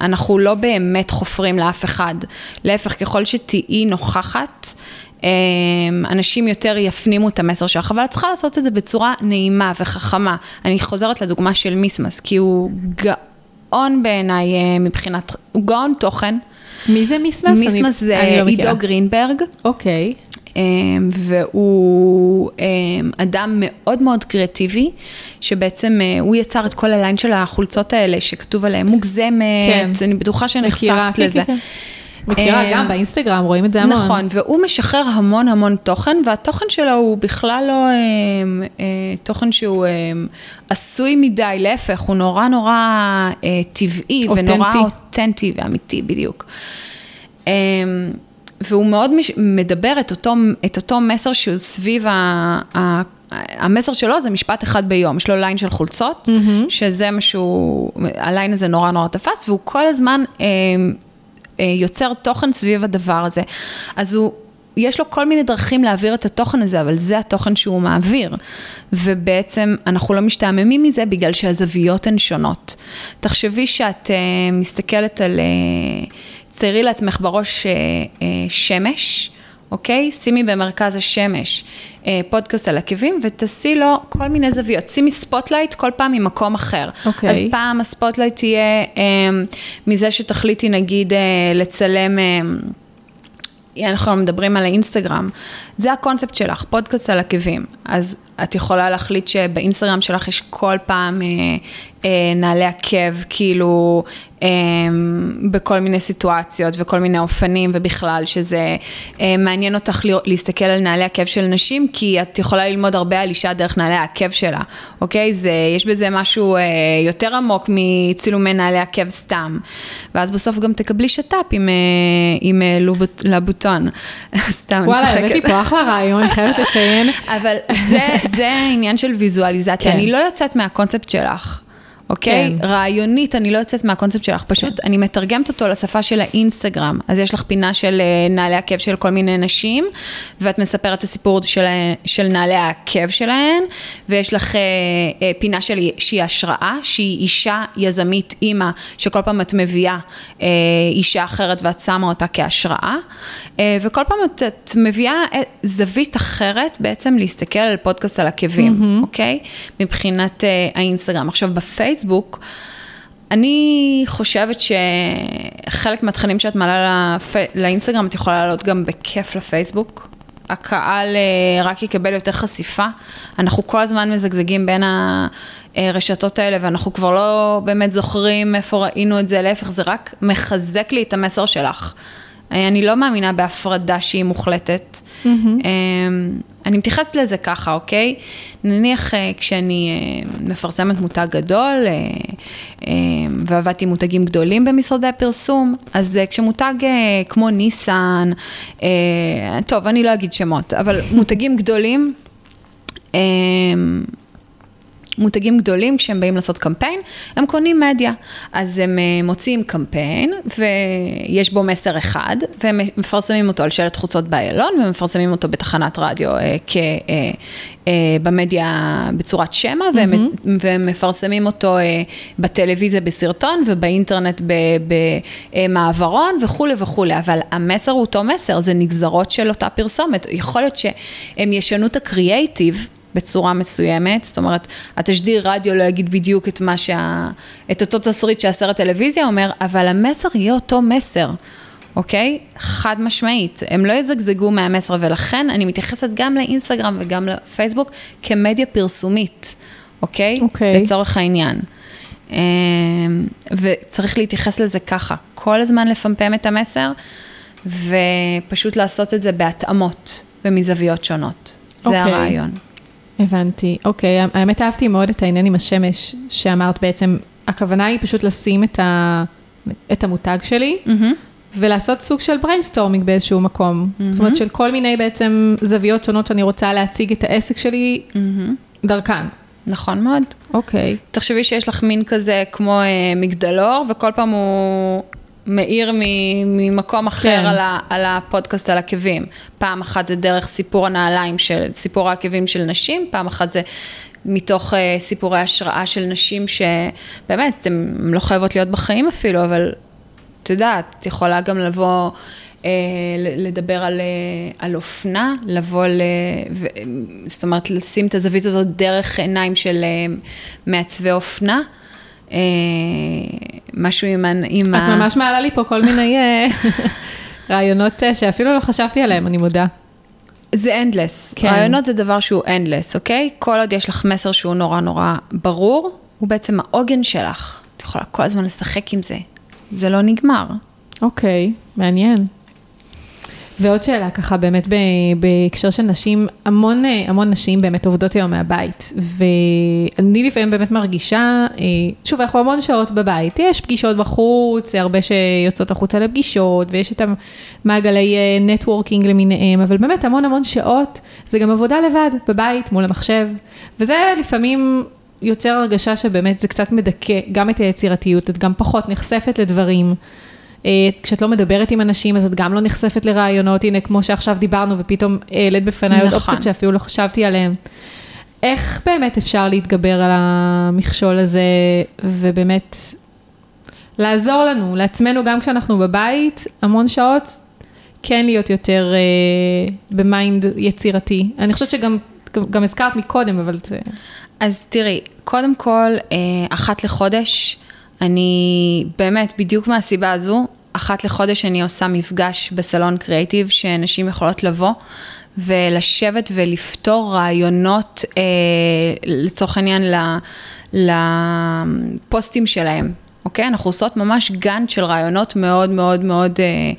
אנחנו לא באמת חופרים לאף אחד. להפך, ככל שתהיי נוכחת, אנשים יותר יפנימו את המסר שלך, אבל את צריכה לעשות את זה בצורה נעימה וחכמה. אני חוזרת לדוגמה של מיסמס, כי הוא גאון בעיניי מבחינת, הוא גאון תוכן. מי זה מיסמס? מיסמס זה לא. עידו גרינברג. אוקיי. אמ, והוא אמ, אדם מאוד מאוד קריאטיבי, שבעצם אה, הוא יצר את כל הליין של החולצות האלה שכתוב עליהן מוגזמת, כן. אני בטוחה שנחשפת כן, לזה. כן, כן. מכירה אה, גם באינסטגרם, רואים את זה המון. נכון, והוא משחרר המון המון תוכן, והתוכן שלו הוא בכלל לא אמ, אה, תוכן שהוא אמ, עשוי מדי, להפך, הוא נורא נורא אה, טבעי, ונורא אותנטי. אותנטי ואמיתי, בדיוק. והוא מאוד מש- מדבר את אותו, את אותו מסר שהוא סביב ה... ה המסר שלו זה משפט אחד ביום, יש לו ליין של חולצות, mm-hmm. שזה מה שהוא, הליין הזה נורא נורא תפס, והוא כל הזמן אה, אה, יוצר תוכן סביב הדבר הזה. אז הוא, יש לו כל מיני דרכים להעביר את התוכן הזה, אבל זה התוכן שהוא מעביר. ובעצם אנחנו לא משתעממים מזה בגלל שהזוויות הן שונות. תחשבי שאת אה, מסתכלת על, אה, ציירי לעצמך בראש אה, אה, שמש. אוקיי? שימי במרכז השמש אה, פודקאסט על עקבים ותעשי לו כל מיני זוויות. שימי spotlight כל פעם ממקום אחר. אוקיי. אז פעם ה spotlight תהיה אה, מזה שתחליטי נגיד אה, לצלם... אה, אנחנו מדברים על האינסטגרם, זה הקונספט שלך, פודקאסט על עקבים. אז את יכולה להחליט שבאינסטגרם שלך יש כל פעם אה, אה, נעלי עקב, כאילו, אה, בכל מיני סיטואציות וכל מיני אופנים, ובכלל, שזה אה, מעניין אותך להסתכל על נעלי עקב של נשים, כי את יכולה ללמוד הרבה על אישה דרך נעלי העקב שלה, אוקיי? זה, יש בזה משהו אה, יותר עמוק מצילומי נעלי עקב סתם. ואז בסוף גם תקבלי שת"פ עם, אה, עם אה, לובוט- לבוטון. סתם, אני וואלה, צוחקת. הבאתי פה אחלה רעיון, אני חייבת לציין. אבל זה, זה העניין של ויזואליזציה. כן. אני לא יוצאת מהקונספט שלך. אוקיי? כן. רעיונית, אני לא יוצאת מהקונספט שלך, פשוט אני מתרגמת אותו לשפה של האינסטגרם. אז יש לך פינה של אה, נעלי עקב של כל מיני נשים, ואת מספרת את הסיפור של, של נעלי העקב שלהן, ויש לך אה, אה, פינה של שהיא השראה, שהיא אישה יזמית, אימא, שכל פעם את מביאה אה, אישה אחרת ואת שמה אותה כהשראה, אה, וכל פעם את, את מביאה אה, זווית אחרת בעצם להסתכל על פודקאסט על עקבים, mm-hmm. אוקיי? מבחינת אה, האינסטגרם. עכשיו בפייסבוק, אני חושבת שחלק מהתכנים שאת מעלה לפ... לאינסטגרם, את יכולה לעלות גם בכיף לפייסבוק. הקהל אה, רק יקבל יותר חשיפה. אנחנו כל הזמן מזגזגים בין הרשתות האלה, ואנחנו כבר לא באמת זוכרים איפה ראינו את זה, להפך, זה רק מחזק לי את המסר שלך. אה, אני לא מאמינה בהפרדה שהיא מוחלטת. Mm-hmm. אני מתייחסת לזה ככה, אוקיי? נניח אה, כשאני אה, מפרסמת מותג גדול, אה, ועבדתי עם מותגים גדולים במשרדי הפרסום, אז כשמותג כמו ניסן, טוב, אני לא אגיד שמות, אבל מותגים גדולים, מותגים גדולים, כשהם באים לעשות קמפיין, הם קונים מדיה. אז הם אה, מוציאים קמפיין, ויש בו מסר אחד, והם מפרסמים אותו על שלט חוצות באיילון, ומפרסמים אותו בתחנת רדיו אה, כ... אה, אה, במדיה בצורת שמע, והם, mm-hmm. והם מפרסמים אותו אה, בטלוויזיה בסרטון, ובאינטרנט במעברון, וכולי וכולי, אבל המסר הוא אותו מסר, זה נגזרות של אותה פרסומת. יכול להיות שהם ישנו את הקריאייטיב, בצורה מסוימת, זאת אומרת, התשדיר רדיו לא יגיד בדיוק את מה שה... את אותו תסריט שהסרט טלוויזיה אומר, אבל המסר יהיה אותו מסר, אוקיי? חד משמעית, הם לא יזגזגו מהמסר, ולכן אני מתייחסת גם לאינסטגרם וגם לפייסבוק כמדיה פרסומית, אוקיי? אוקיי. לצורך העניין. אמ, וצריך להתייחס לזה ככה, כל הזמן לפמפם את המסר, ופשוט לעשות את זה בהתאמות ומזוויות שונות. זה אוקיי. הרעיון. הבנתי. אוקיי, האמת אהבתי מאוד את העניין עם השמש, שאמרת בעצם, הכוונה היא פשוט לשים את, ה, את המותג שלי, Mm-hmm. ולעשות סוג של brainstorming באיזשהו מקום. Mm-hmm. זאת אומרת, של כל מיני בעצם זוויות שונות שאני רוצה להציג את העסק שלי Mm-hmm. דרכן. נכון מאוד. אוקיי. תחשבי שיש לך מין כזה כמו אה, מגדלור, וכל פעם הוא מאיר ממקום אחר כן. על, ה- על הפודקאסט על עקבים. פעם אחת זה דרך סיפור הנעליים של, סיפור העקבים של נשים, פעם אחת זה מתוך אה, סיפורי השראה של נשים שבאמת, הן לא חייבות להיות בחיים אפילו, אבל את יודעת, את יכולה גם לבוא... אה, לדבר על, אה, על אופנה, לבוא ל... ו, זאת אומרת, לשים את הזווית הזאת דרך עיניים של מעצבי אופנה. משהו עם, ה- עם את ממש מעלה לי פה כל מיני אה, רעיונות אה, שאפילו לא חשבתי עליהם, אני מודה. זה endless. כן. כן. רעיונות זה דבר שהוא endless, אוקיי? כל עוד יש לך מסר שהוא נורא נורא ברור, הוא בעצם העוגן שלך. את יכולה כל הזמן לשחק עם זה. זה לא נגמר. אוקיי, מעניין. ועוד שאלה ככה, באמת בהקשר של נשים, המון, אה, המון נשים באמת עובדות היום מהבית, ואני לפעמים באמת מרגישה, אה, שוב, אנחנו המון שעות בבית, יש פגישות בחוץ, הרבה שיוצאות החוצה לפגישות, ויש את המעגלי נטוורקינג למיניהם, אבל באמת המון המון שעות, זה גם עבודה לבד, בבית, מול המחשב, וזה לפעמים יוצר הרגשה שבאמת זה קצת מדכא גם את היצירתיות, את גם פחות נחשפת לדברים. אה, כשאת לא מדברת עם אנשים, אז את גם לא נחשפת לרעיונות, הנה, כמו שעכשיו דיברנו, ופתאום העלית בפניי עוד נכון. אופציות שאפילו לא חשבתי עליהן. איך באמת אפשר להתגבר על המכשול הזה, ובאמת לעזור לנו, לעצמנו, גם כשאנחנו בבית, המון שעות, כן להיות יותר אה, ב mind יצירתי. אני חושבת שגם גם, גם הזכרת מקודם, אבל זה... אז תראי, קודם כל, אה, אחת לחודש, אני באמת, בדיוק מהסיבה הזו, אחת לחודש אני עושה מפגש בסלון קריאיטיב, שנשים יכולות לבוא ולשבת ולפתור רעיונות, אה, לצורך העניין, לפוסטים שלהם. אוקיי? אנחנו עושות ממש גאנט של רעיונות מאוד מאוד מאוד אה,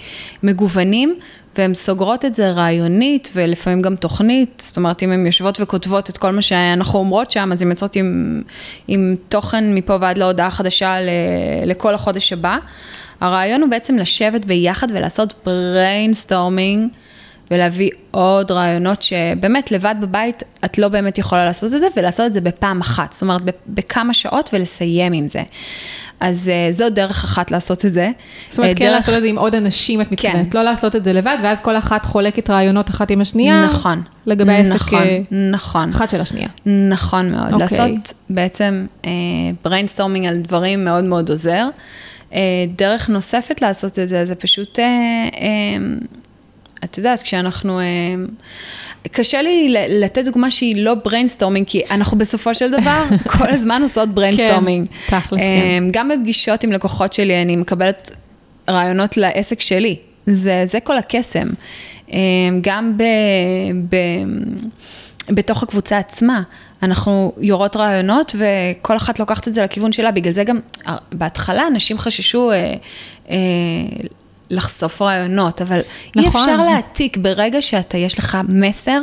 מגוונים, והן סוגרות את זה רעיונית ולפעמים גם תוכנית, זאת אומרת, אם הן יושבות וכותבות את כל מה שאנחנו אומרות שם, אז הן יוצאות עם, עם תוכן מפה ועד להודעה חדשה ל, לכל החודש הבא. הרעיון הוא בעצם לשבת ביחד ולעשות brainstorming. ולהביא עוד רעיונות שבאמת לבד בבית את לא באמת יכולה לעשות את זה, ולעשות את זה בפעם אחת, זאת אומרת בכמה שעות ולסיים עם זה. אז אה, זו דרך אחת לעשות את זה. זאת אומרת, אה, כן דרך- לעשות את זה עם עוד אנשים, את מתכוונת, כן. לא לעשות את זה לבד, ואז כל אחת חולקת רעיונות אחת עם השנייה. נכון. לגבי העסק, נכון, אה, נכון. אחת של השנייה. נכון מאוד. אוקיי. לעשות בעצם brainstorming על דברים מאוד מאוד עוזר. אה, דרך נוספת לעשות את זה, זה פשוט, אה, אה, את יודעת, כשאנחנו... קשה לי לתת דוגמה שהיא לא brainstorming, כי אנחנו בסופו של דבר כל הזמן עושות brainstorming. כן, תכלס, כן. גם בפגישות עם לקוחות שלי, אני מקבלת רעיונות לעסק שלי. זה, זה כל הקסם. גם ב, ב, בתוך הקבוצה עצמה, אנחנו יורות רעיונות וכל אחת לוקחת את זה לכיוון שלה, בגלל זה גם אה, בהתחלה אנשים חששו אה, אה, לחשוף רעיונות, אבל נכון. אי אפשר להעתיק ברגע שאתה, יש לך מסר.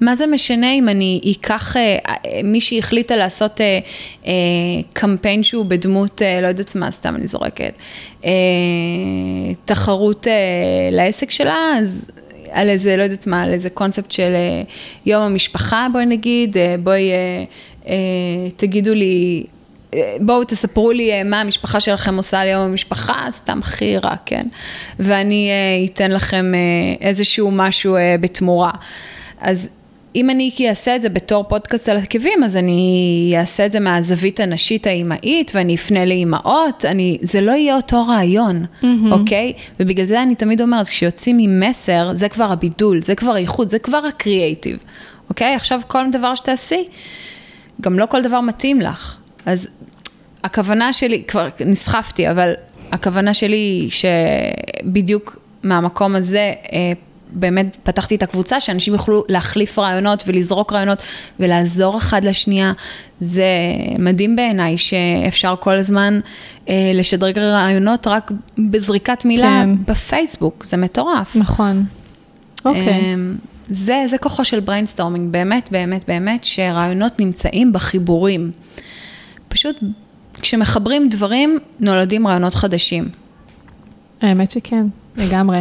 מה זה משנה אם אני אקח, אה, אה, מישהי החליטה לעשות אה, אה, קמפיין שהוא בדמות, אה, לא יודעת מה, סתם אני זורקת, אה, תחרות אה, לעסק שלה, אז על איזה, לא יודעת מה, על איזה קונספט של אה, יום המשפחה, בואי נגיד, אה, בואי אה, תגידו לי, בואו תספרו לי מה המשפחה שלכם עושה ליום המשפחה, סתם הכי רע, כן? ואני אתן לכם איזשהו משהו בתמורה. אז אם אני אעשה את זה בתור פודקאסט על עקבים, אז אני אעשה את זה מהזווית הנשית האימהית, ואני אפנה לאימהות, אני, זה לא יהיה אותו רעיון, mm-hmm. אוקיי? ובגלל זה אני תמיד אומרת, כשיוצאים עם מסר, זה כבר הבידול, זה כבר האיכות, זה כבר הקריאייטיב, אוקיי? עכשיו כל דבר שתעשי, גם לא כל דבר מתאים לך. אז הכוונה שלי, כבר נסחפתי, אבל הכוונה שלי שבדיוק מהמקום הזה, אה, באמת פתחתי את הקבוצה, שאנשים יוכלו להחליף רעיונות ולזרוק רעיונות ולעזור אחד לשנייה. זה מדהים בעיניי שאפשר כל הזמן אה, לשדרג רעיונות רק בזריקת מילה כן. בפייסבוק, זה מטורף. נכון. אוקיי. אמ, זה, זה כוחו של brainstorming, באמת, באמת, באמת, שרעיונות נמצאים בחיבורים. פשוט כשמחברים דברים, נולדים רעיונות חדשים. האמת שכן, לגמרי.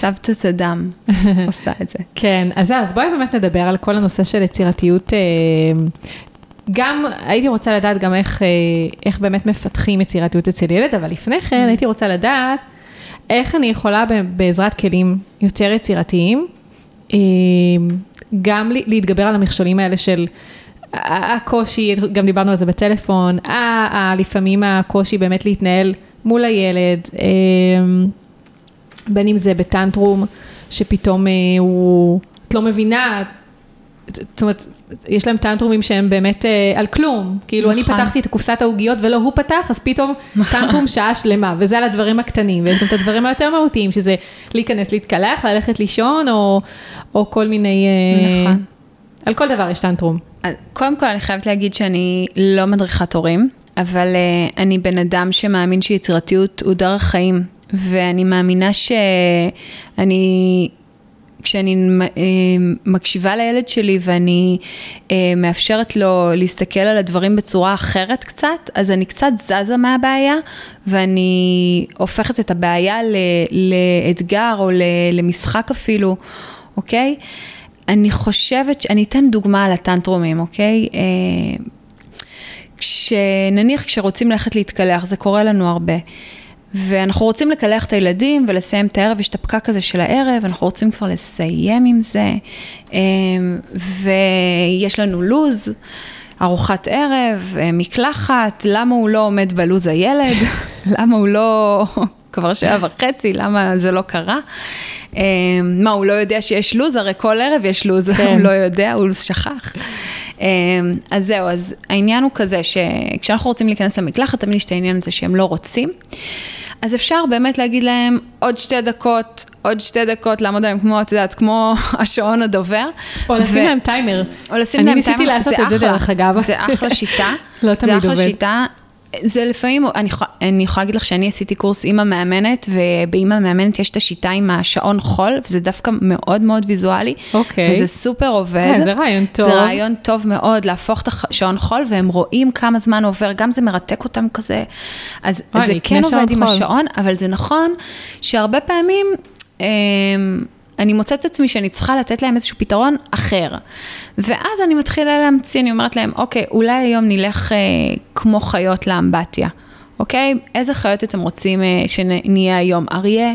סבתא צדם עושה את זה. כן, אז אז בואי באמת נדבר על כל הנושא של יצירתיות. אה, גם הייתי רוצה לדעת גם איך, אה, איך באמת מפתחים יצירתיות אצל ילד, אבל לפני כן הייתי רוצה לדעת איך אני יכולה בעזרת כלים יותר יצירתיים, אה, גם להתגבר על המכשולים האלה של הקושי, גם דיברנו על זה בטלפון, לפעמים הקושי באמת להתנהל מול הילד, בין אם זה בטנטרום, שפתאום הוא, את לא מבינה, זאת אומרת, יש להם טנטרומים שהם באמת אה, על כלום. כאילו, נכון. אני פתחתי את קופסת העוגיות ולא הוא פתח, אז פתאום נכון. טנטרום שעה שלמה, וזה על הדברים הקטנים. ויש גם את הדברים היותר מהותיים, שזה להיכנס להתקלח, ללכת לישון, או, או כל מיני... אה, נכון. על כל דבר יש טנטרום. קודם כל, אני חייבת להגיד שאני לא מדריכת הורים, אבל uh, אני בן אדם שמאמין שיצירתיות הוא דרך חיים, ואני מאמינה שאני כשאני אה, מקשיבה לילד שלי ואני אה, מאפשרת לו להסתכל על הדברים בצורה אחרת קצת, אז אני קצת זזה מהבעיה, ואני הופכת את הבעיה לאתגר או למשחק אפילו, אוקיי? אני חושבת, אני אתן דוגמה על הטנטרומים, אוקיי? אה, כשנניח כשרוצים ללכת להתקלח, זה קורה לנו הרבה. ואנחנו רוצים לקלח את הילדים ולסיים את הערב, יש את הפקק הזה של הערב, אנחנו רוצים כבר לסיים עם זה, אמ, ויש לנו לוז, ארוחת ערב, אה, מקלחת, למה הוא לא עומד בלוז הילד? למה הוא לא... כבר שעה וחצי, למה זה לא קרה? אמ, מה, הוא לא יודע שיש לוז? הרי כל ערב יש לוז, כן. הוא לא יודע, הוא שכח. אמ, אז זהו, אז העניין הוא כזה, שכשאנחנו רוצים להיכנס למקלחת, תמיד יש את העניין הזה שהם לא רוצים. אז אפשר באמת להגיד להם עוד שתי דקות, עוד שתי דקות, לעמוד עליהם כמו, את יודעת, כמו השעון הדובר. או לשים להם טיימר. או לשים להם טיימר, אני ניסיתי לעשות את זה דרך אגב. זה אחלה שיטה. לא תמיד עובד. זה אחלה שיטה. זה לפעמים, אני, אני יכולה להגיד לך שאני עשיתי קורס עם המאמנת, ובאם המאמנת יש את השיטה עם השעון חול, וזה דווקא מאוד מאוד ויזואלי. אוקיי. וזה סופר עובד. Yeah, זה רעיון טוב. זה רעיון טוב מאוד להפוך את השעון חול, והם רואים כמה זמן עובר, גם זה מרתק אותם כזה. אז זה כן עובד עם חול. השעון, אבל זה נכון שהרבה פעמים... אני מוצאת את עצמי שאני צריכה לתת להם איזשהו פתרון אחר. ואז אני מתחילה להמציא, אני אומרת להם, אוקיי, אולי היום נלך אה, כמו חיות לאמבטיה, אוקיי? איזה חיות אתם רוצים אה, שנהיה היום? אריה?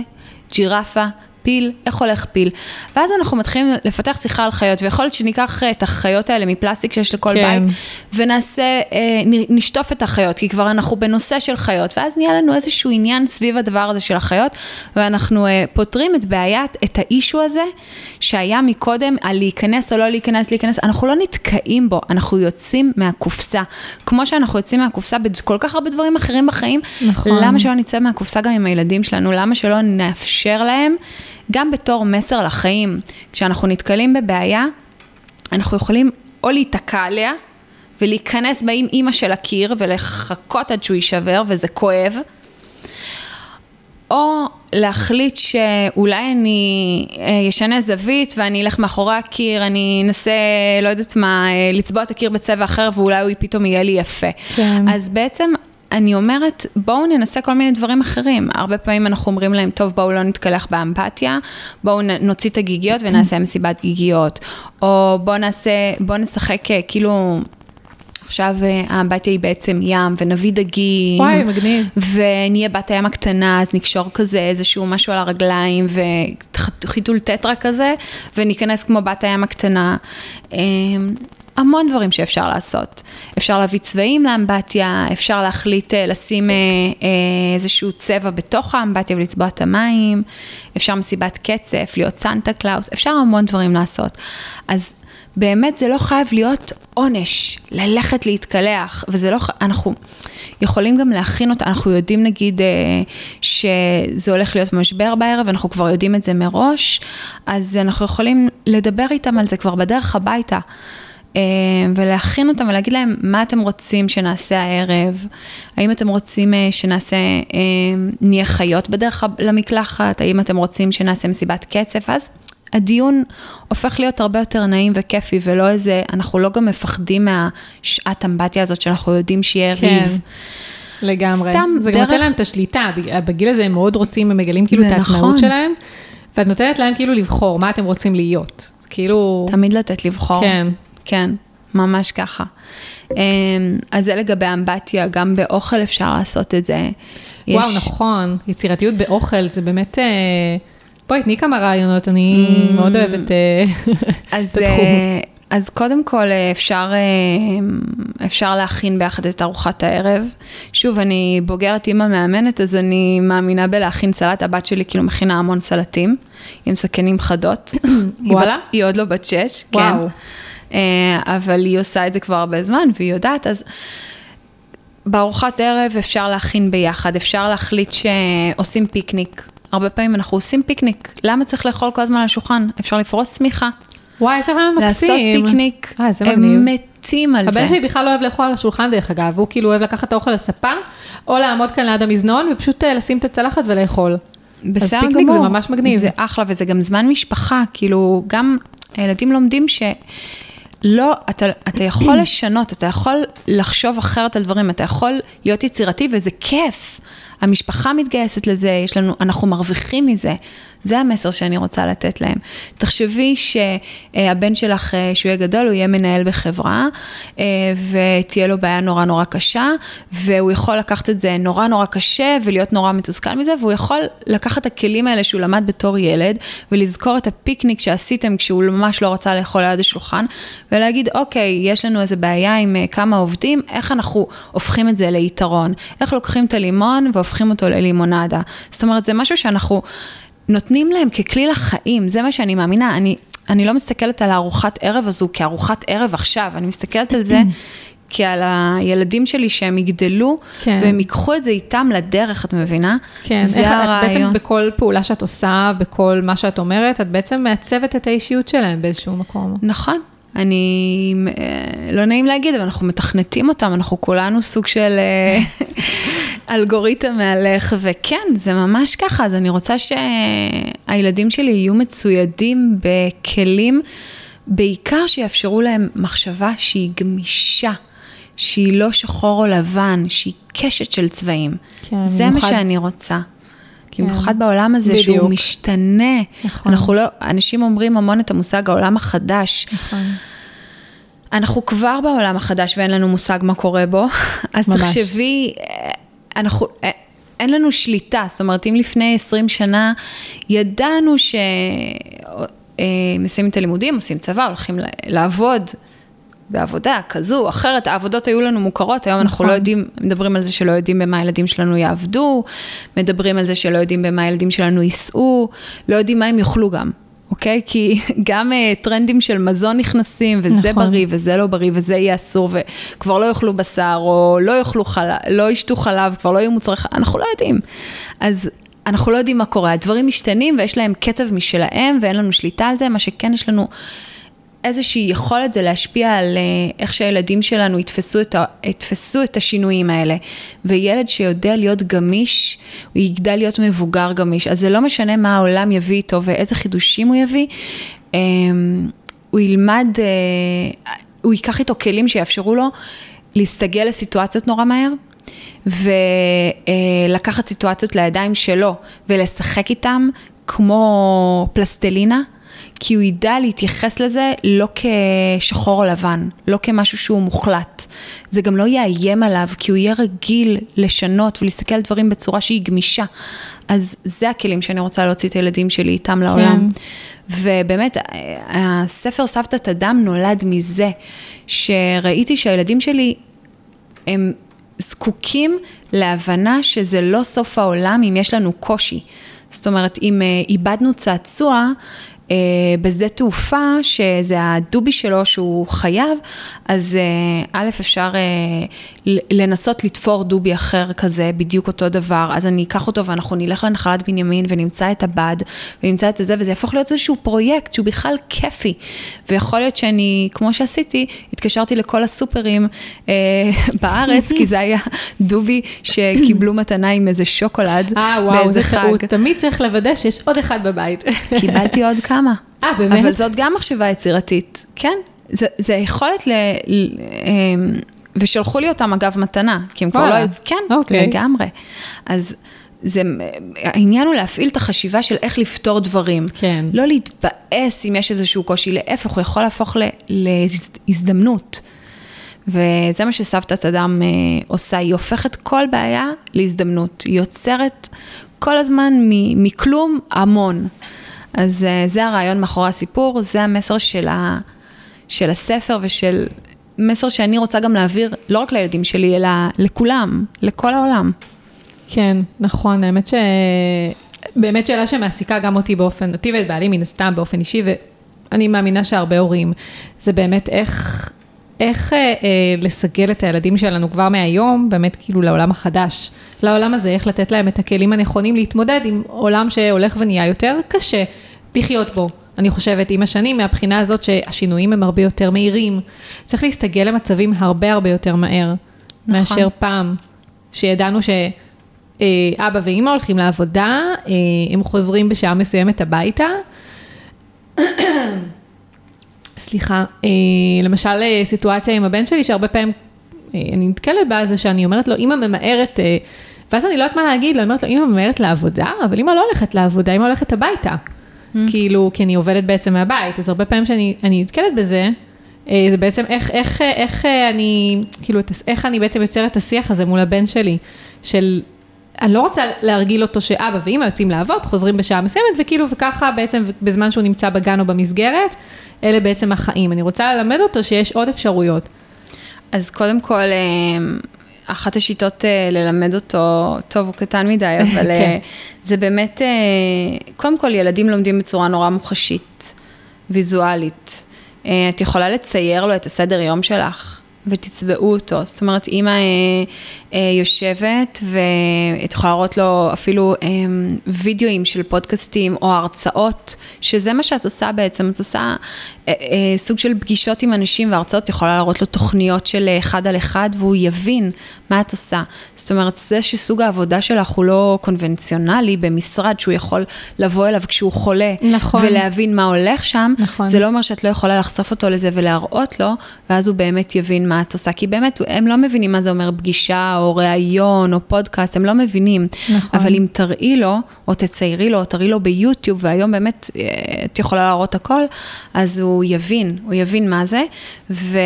ג'ירפה? פיל, איך הולך פיל? ואז אנחנו מתחילים לפתח שיחה על חיות, ויכול להיות שניקח את החיות האלה מפלסטיק שיש לכל כן. בית, ונעשה, אה, נשטוף את החיות, כי כבר אנחנו בנושא של חיות, ואז נהיה לנו איזשהו עניין סביב הדבר הזה של החיות, ואנחנו אה, פותרים את בעיית, את האישו הזה, שהיה מקודם על להיכנס או לא להיכנס, להיכנס, אנחנו לא נתקעים בו, אנחנו יוצאים מהקופסה. כמו שאנחנו יוצאים מהקופסה בכל כך הרבה דברים אחרים בחיים, נכון. למה שלא נצא מהקופסה גם עם הילדים שלנו? למה שלא נאפשר להם? גם בתור מסר לחיים, כשאנחנו נתקלים בבעיה, אנחנו יכולים או להיתקע עליה ולהיכנס בה עם אימא של הקיר ולחכות עד שהוא יישבר וזה כואב, או להחליט שאולי אני אשנה אה, זווית ואני אלך מאחורי הקיר, אני אנסה, לא יודעת מה, אה, לצבוע את הקיר בצבע אחר ואולי הוא פתאום יהיה לי יפה. כן. אז בעצם אני אומרת, בואו ננסה כל מיני דברים אחרים. הרבה פעמים אנחנו אומרים להם, טוב, בואו לא נתקלח באמפתיה, בואו נוציא את הגיגיות ונעשה מסיבת גיגיות. או בואו נעשה, בואו נשחק אה, כאילו... עכשיו אה, האמבטיה היא בעצם ים, ונביא דגים. וואי, מגניב. ונהיה בת הים הקטנה, אז נקשור כזה איזשהו משהו על הרגליים, וחיתול טטרה כזה, וניכנס כמו בת הים הקטנה. המון דברים שאפשר לעשות. אפשר להביא צבעים לאמבטיה, אפשר להחליט אה, לשים אה, אה, איזשהו צבע בתוך האמבטיה ולצבוע את המים, אפשר מסיבת קצף, להיות סנטה קלאוס, אפשר המון דברים לעשות. אז באמת זה לא חייב להיות עונש, ללכת להתקלח, וזה לא, אנחנו יכולים גם להכין אותה, אנחנו יודעים נגיד שזה הולך להיות משבר בערב, אנחנו כבר יודעים את זה מראש, אז אנחנו יכולים לדבר איתם על זה כבר בדרך הביתה. אה, ולהכין אותם ולהגיד להם מה אתם רוצים שנעשה הערב, האם אתם רוצים אה, שנעשה, אה, נהיה חיות בדרך למקלחת, האם אתם רוצים שנעשה מסיבת קצף, אז הדיון הופך להיות הרבה יותר נעים וכיפי, ולא איזה, אנחנו לא גם מפחדים מהשעת אמבטיה הזאת שאנחנו יודעים שיהיה כן. ריב. לגמרי. סתם זה גם דרך- נותן להם את השליטה, בג- בגיל הזה הם מאוד רוצים, הם מגלים כאילו את העצמאות נכון. שלהם, ואת נותנת להם כאילו לבחור מה אתם רוצים להיות. כאילו, תמיד לתת לבחור. כן, כן, ממש ככה. אמ, אז זה לגבי אמבטיה, גם באוכל אפשר לעשות את זה. וואו, יש- נכון, יצירתיות באוכל, זה באמת... אה, בואי, תני כמה רעיונות, אני Mm. מאוד אוהבת אה, אז, את התחום. אה, אז קודם כל אפשר, אפשר להכין ביחד את ארוחת הערב. שוב, אני בוגרת אימא מאמנת, אז אני מאמינה בלהכין סלט. הבת שלי כאילו מכינה המון סלטים, עם סכינים חדות. היא וואלה? בת- היא עוד לא בת שש, וואו. כן. אה, אבל היא עושה את זה כבר הרבה זמן, והיא יודעת, אז... בארוחת ערב אפשר להכין ביחד, אפשר להחליט שעושים פיקניק. הרבה פעמים אנחנו עושים פיקניק, למה צריך לאכול כל הזמן על השולחן? אפשר לפרוס שמיכה, וואי, איזה רעיון לעשות מקסים. פיקניק, אה, זה הם מגניב. מתים על זה. הבן שלי בכלל לא אוהב לאכול על השולחן דרך אגב, הוא כאילו אוהב לקחת את האוכל לספה, או לעמוד כאן ליד המזנון ופשוט אה, לשים את הצלחת ולאכול. בסדר פיקניק גמור. זה ממש מגניב. זה אחלה וזה גם זמן משפחה, כאילו גם הילדים לומדים ש... לא, אתה, אתה יכול לשנות, אתה יכול לחשוב אחרת על דברים, אתה יכול להיות יצירתי וזה כיף. המשפחה מתגייסת לזה, יש לנו, אנחנו מרוויחים מזה. זה המסר שאני רוצה לתת להם. תחשבי שהבן שלך, אה, שהוא יהיה גדול, הוא יהיה מנהל בחברה, אה, ותהיה לו בעיה נורא נורא קשה, והוא יכול לקחת את זה נורא נורא קשה ולהיות נורא מתוסכל מזה, והוא יכול לקחת את הכלים האלה שהוא למד בתור ילד, ולזכור את הפיקניק שעשיתם כשהוא ממש לא רצה לאכול ליד השולחן, ולהגיד, אוקיי, יש לנו איזה בעיה עם אה, כמה עובדים, איך אנחנו הופכים את זה ליתרון? איך לוקחים את הלימון והופכים אותו ללימונדה? זאת אומרת, זה משהו שאנחנו נותנים להם ככלי לחיים, זה מה שאני מאמינה. אני, אני לא מסתכלת על הארוחת ערב הזו כארוחת ערב עכשיו, אני מסתכלת על זה כעל הילדים שלי שהם יגדלו, כן. והם ייקחו את זה איתם לדרך, את מבינה? כן, זה איך, את הרעיון. בעצם בכל פעולה שאת עושה, בכל מה שאת אומרת, את בעצם מעצבת את האישיות שלהם באיזשהו מקום. נכון. אני, אה, לא נעים להגיד, אבל אנחנו מתכנתים אותם, אנחנו כולנו סוג של אה, אלגוריתם מהלך, וכן, זה ממש ככה, אז אני רוצה שהילדים שלי יהיו מצוידים בכלים, בעיקר שיאפשרו להם מחשבה שהיא גמישה, שהיא לא שחור או לבן, שהיא קשת של צבעים. כן, זה מה במיוחד- שאני רוצה. כן. במיוחד בעולם הזה בדיוק. שהוא משתנה. נכון. אנחנו לא, אנשים אומרים המון את המושג העולם החדש. נכון. אנחנו כבר בעולם החדש ואין לנו מושג מה קורה בו, אז ממש. תחשבי, אה, אנחנו, אה, אין לנו שליטה, זאת אומרת, אם לפני 20 שנה ידענו שמסיימים את הלימודים, עושים צבא, הולכים לעבוד בעבודה כזו או אחרת, העבודות היו לנו מוכרות, היום אנחנו נכון. לא יודעים, מדברים על זה שלא יודעים במה הילדים שלנו יעבדו, מדברים על זה שלא יודעים במה הילדים שלנו ייסעו, לא יודעים מה הם יאכלו גם. אוקיי? כי גם uh, טרנדים של מזון נכנסים, וזה נכון. בריא וזה לא בריא וזה יהיה אסור, וכבר לא יאכלו בשר, או לא יאכלו חלב, לא ישתו חלב, כבר לא יהיו מוצרי חלב, אנחנו לא יודעים. אז אנחנו לא יודעים מה קורה, הדברים משתנים ויש להם קצב משלהם, ואין לנו שליטה על זה, מה שכן יש לנו איזושהי יכולת זה להשפיע על אה, איך שהילדים שלנו יתפסו את, ה, יתפסו את השינויים האלה. וילד שיודע להיות גמיש, הוא יגדל להיות מבוגר גמיש. אז זה לא משנה מה העולם יביא איתו ואיזה חידושים הוא יביא. אה, הוא ילמד, אה, הוא ייקח איתו כלים שיאפשרו לו להסתגל לסיטואציות נורא מהר. ולקחת סיטואציות לידיים שלו ולשחק איתם כמו פלסטלינה, כי הוא ידע להתייחס לזה לא כשחור או לבן, לא כמשהו שהוא מוחלט. זה גם לא יאיים עליו, כי הוא יהיה רגיל לשנות ולהסתכל על דברים בצורה שהיא גמישה. אז זה הכלים שאני רוצה להוציא את הילדים שלי איתם לעולם. ובאמת, הספר סבתת אדם נולד מזה, שראיתי שהילדים שלי הם זקוקים להבנה שזה לא סוף העולם אם יש לנו קושי. זאת אומרת, אם אה, איבדנו צעצוע בשדה תעופה, שזה הדובי שלו שהוא חייב, אז אה, א', אפשר אה, לנסות לתפור דובי אחר כזה, בדיוק אותו דבר, אז אני אקח אותו ואנחנו נלך לנחלת בנימין ונמצא את הבד, ונמצא את זה, וזה יהפוך להיות איזשהו פרויקט שהוא בכלל כיפי. ויכול להיות שאני, כמו שעשיתי, התקשרתי לכל הסופרים אה, בארץ, כי זה היה דובי שקיבלו מתנה עם איזה שוקולד אה, וואו, זה חג. חרות. תמיד צריך לוודא שיש עוד אחד בבית. קיבלתי עוד כמה. אה, באמת? אבל זאת גם מחשבה יצירתית, כן. זה, זה יכולת ל... ל אמ, ושלחו לי אותם אגב מתנה, כי הם כבר לא. היו... כן, אוקיי. לגמרי. אז זה, העניין הוא להפעיל את החשיבה של איך לפתור דברים. כן. לא להתבאס אם יש איזשהו קושי, להפך, הוא יכול להפוך ל- להזדמנות. וזה מה שסבתת אדם אה, עושה, היא הופכת כל בעיה להזדמנות. היא יוצרת כל הזמן מ- מכלום המון. אז אה, זה הרעיון מאחורי הסיפור, זה המסר של, ה- של הספר ושל... מסר שאני רוצה גם להעביר, לא רק לילדים שלי, אלא לכולם, לכל העולם. כן, נכון, האמת ש... באמת שאלה שמעסיקה גם אותי באופן, אותי ואת בעלי מן הסתם באופן אישי, ואני מאמינה שהרבה הורים, זה באמת איך, איך אה, אה, לסגל את הילדים שלנו כבר מהיום, באמת כאילו לעולם החדש, לעולם הזה, איך לתת להם את הכלים הנכונים להתמודד עם עולם שהולך ונהיה יותר קשה לחיות בו. אני חושבת עם השנים, מהבחינה הזאת שהשינויים הם הרבה יותר מהירים. צריך להסתגל למצבים הרבה הרבה יותר מהר, נכון. מאשר פעם, שידענו ש... אה, אבא ואימא הולכים לעבודה, אה, הם חוזרים בשעה מסוימת הביתה. סליחה, אה, למשל סיטואציה עם הבן שלי שהרבה פעמים אני נתקלת בה זה שאני אומרת לו, אימא ממהרת, ואז אני לא יודעת מה להגיד אני אומרת לו, אימא ממהרת לעבודה, אבל אימא לא הולכת לעבודה, אימא הולכת הביתה. כאילו, כי אני עובדת בעצם מהבית, אז הרבה פעמים שאני אני נתקלת בזה, אה, זה בעצם איך, איך, איך אה, אני, כאילו, איך אני בעצם יוצרת את השיח הזה מול הבן שלי, של, אני לא רוצה להרגיל אותו שאבא ואימא יוצאים לעבוד, חוזרים בשעה מסוימת, וכאילו, וככה בעצם בזמן שהוא נמצא בגן או במסגרת, אלה בעצם החיים. אני רוצה ללמד אותו שיש עוד אפשרויות. אז קודם כל, אה, אחת השיטות אה, ללמד אותו, טוב, הוא קטן מדי, אבל אה, כן. זה באמת, אה, קודם כל, ילדים לומדים בצורה נורא מוחשית, ויזואלית. את יכולה לצייר לו את הסדר יום שלך. ותצבעו אותו, זאת אומרת, אימא אה, אה, יושבת ואת יכולה להראות לו אפילו אה, וידאוים של פודקאסטים או הרצאות, שזה מה שאת עושה בעצם, את עושה אה, אה, סוג של פגישות עם אנשים והרצאות, יכולה להראות לו תוכניות של אחד על אחד והוא יבין מה את עושה. זאת אומרת, זה שסוג העבודה שלך הוא לא קונבנציונלי במשרד שהוא יכול לבוא אליו כשהוא חולה, נכון. ולהבין מה הולך שם, נכון. זה לא אומר שאת לא יכולה לחשוף אותו לזה ולהראות לו, ואז הוא באמת יבין מה את עושה, כי באמת, הם לא מבינים מה זה אומר פגישה, או ראיון, או פודקאסט, הם לא מבינים. נכון. אבל אם תראי לו, או תציירי לו, או תראי לו ביוטיוב, והיום באמת אה, את יכולה להראות הכל, אז הוא יבין, הוא יבין מה זה. ו...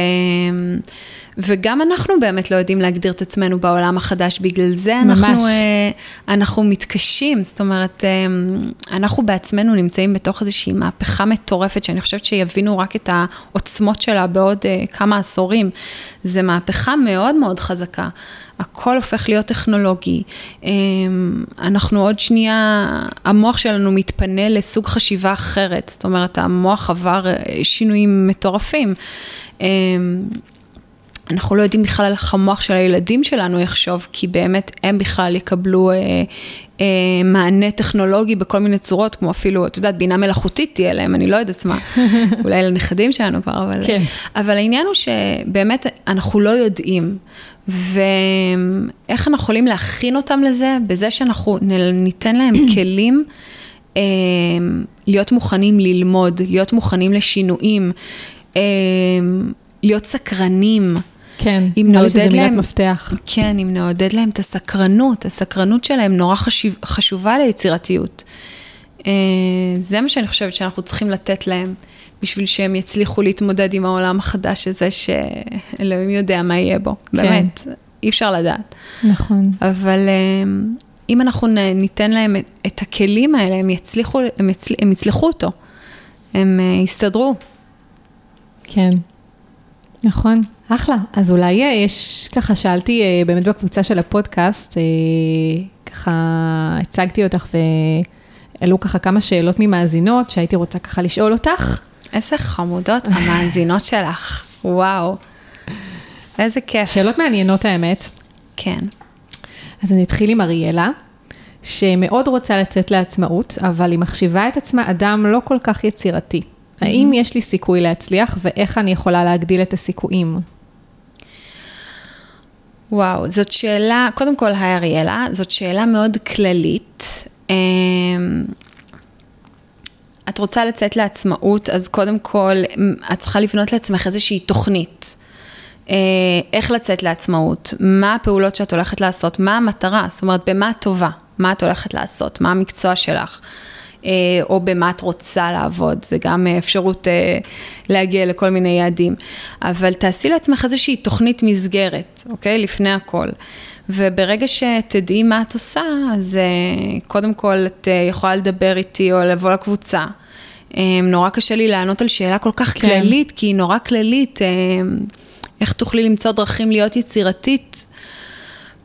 וגם אנחנו באמת לא יודעים להגדיר את עצמנו בעולם החדש, בגלל זה אנחנו, ממש. אה, אנחנו מתקשים, זאת אומרת, אה, אנחנו בעצמנו נמצאים בתוך איזושהי מהפכה מטורפת, שאני חושבת שיבינו רק את העוצמות שלה בעוד אה, כמה עשורים. זו מהפכה מאוד מאוד חזקה. הכל הופך להיות טכנולוגי. אנחנו עוד שנייה, המוח שלנו מתפנה לסוג חשיבה אחרת, זאת אומרת, המוח עבר שינויים מטורפים. אנחנו לא יודעים בכלל איך המוח של הילדים שלנו יחשוב, כי באמת הם בכלל יקבלו אה, אה, מענה טכנולוגי בכל מיני צורות, כמו אפילו, את יודעת, בינה מלאכותית תהיה להם, אני לא יודעת מה, אולי לנכדים שלנו כבר, אבל... כן. אבל העניין הוא שבאמת אנחנו לא יודעים, ואיך אנחנו יכולים להכין אותם לזה, בזה שאנחנו ניתן להם כלים. אה, להיות מוכנים ללמוד, להיות מוכנים לשינויים, אה, להיות סקרנים. כן, אם נעודד מילת להם- מפתח. כן, אם נעודד להם את הסקרנות, הסקרנות שלהם נורא חשיב, חשובה ליצירתיות. אה, זה מה שאני חושבת שאנחנו צריכים לתת להם, בשביל שהם יצליחו להתמודד עם העולם החדש הזה, שאלוהים יודע מה יהיה בו. כן. באמת, אי אפשר לדעת. נכון. אבל אה, אם אנחנו ניתן להם את, את הכלים האלה, הם יצליחו, הם, יצל, הם יצלחו אותו. הם אה, יסתדרו. כן. נכון, אחלה. אז אולי אה, יש, ככה שאלתי אה, באמת בקבוצה של הפודקאסט, אה, ככה הצגתי אותך והעלו ככה כמה שאלות ממאזינות שהייתי רוצה ככה לשאול אותך. איזה חמודות המאזינות שלך, וואו. איזה כיף. שאלות מעניינות האמת. כן. אז אני אתחיל עם אריאלה, שמאוד רוצה לצאת לעצמאות, אבל היא מחשיבה את עצמה אדם לא כל כך יצירתי. האם יש לי סיכוי להצליח ואיך אני יכולה להגדיל את הסיכויים? וואו, זאת שאלה, קודם כל, היי אריאלה, זאת שאלה מאוד כללית. אמ, את רוצה לצאת לעצמאות, אז קודם כל, את צריכה לבנות לעצמך איזושהי תוכנית. אה, איך לצאת לעצמאות, מה הפעולות שאת הולכת לעשות, מה המטרה, זאת אומרת, במה את טובה, מה את הולכת לעשות, מה המקצוע שלך. אה, או במה את רוצה לעבוד, זה גם אפשרות אה, להגיע לכל מיני יעדים. אבל תעשי לעצמך איזושהי תוכנית מסגרת, אוקיי? לפני הכל. וברגע שתדעי מה את עושה, אז קודם כל את יכולה לדבר איתי או לבוא לקבוצה. נורא קשה לי לענות על שאלה כל כך כן. כללית, כי היא נורא כללית. איך תוכלי למצוא דרכים להיות יצירתית?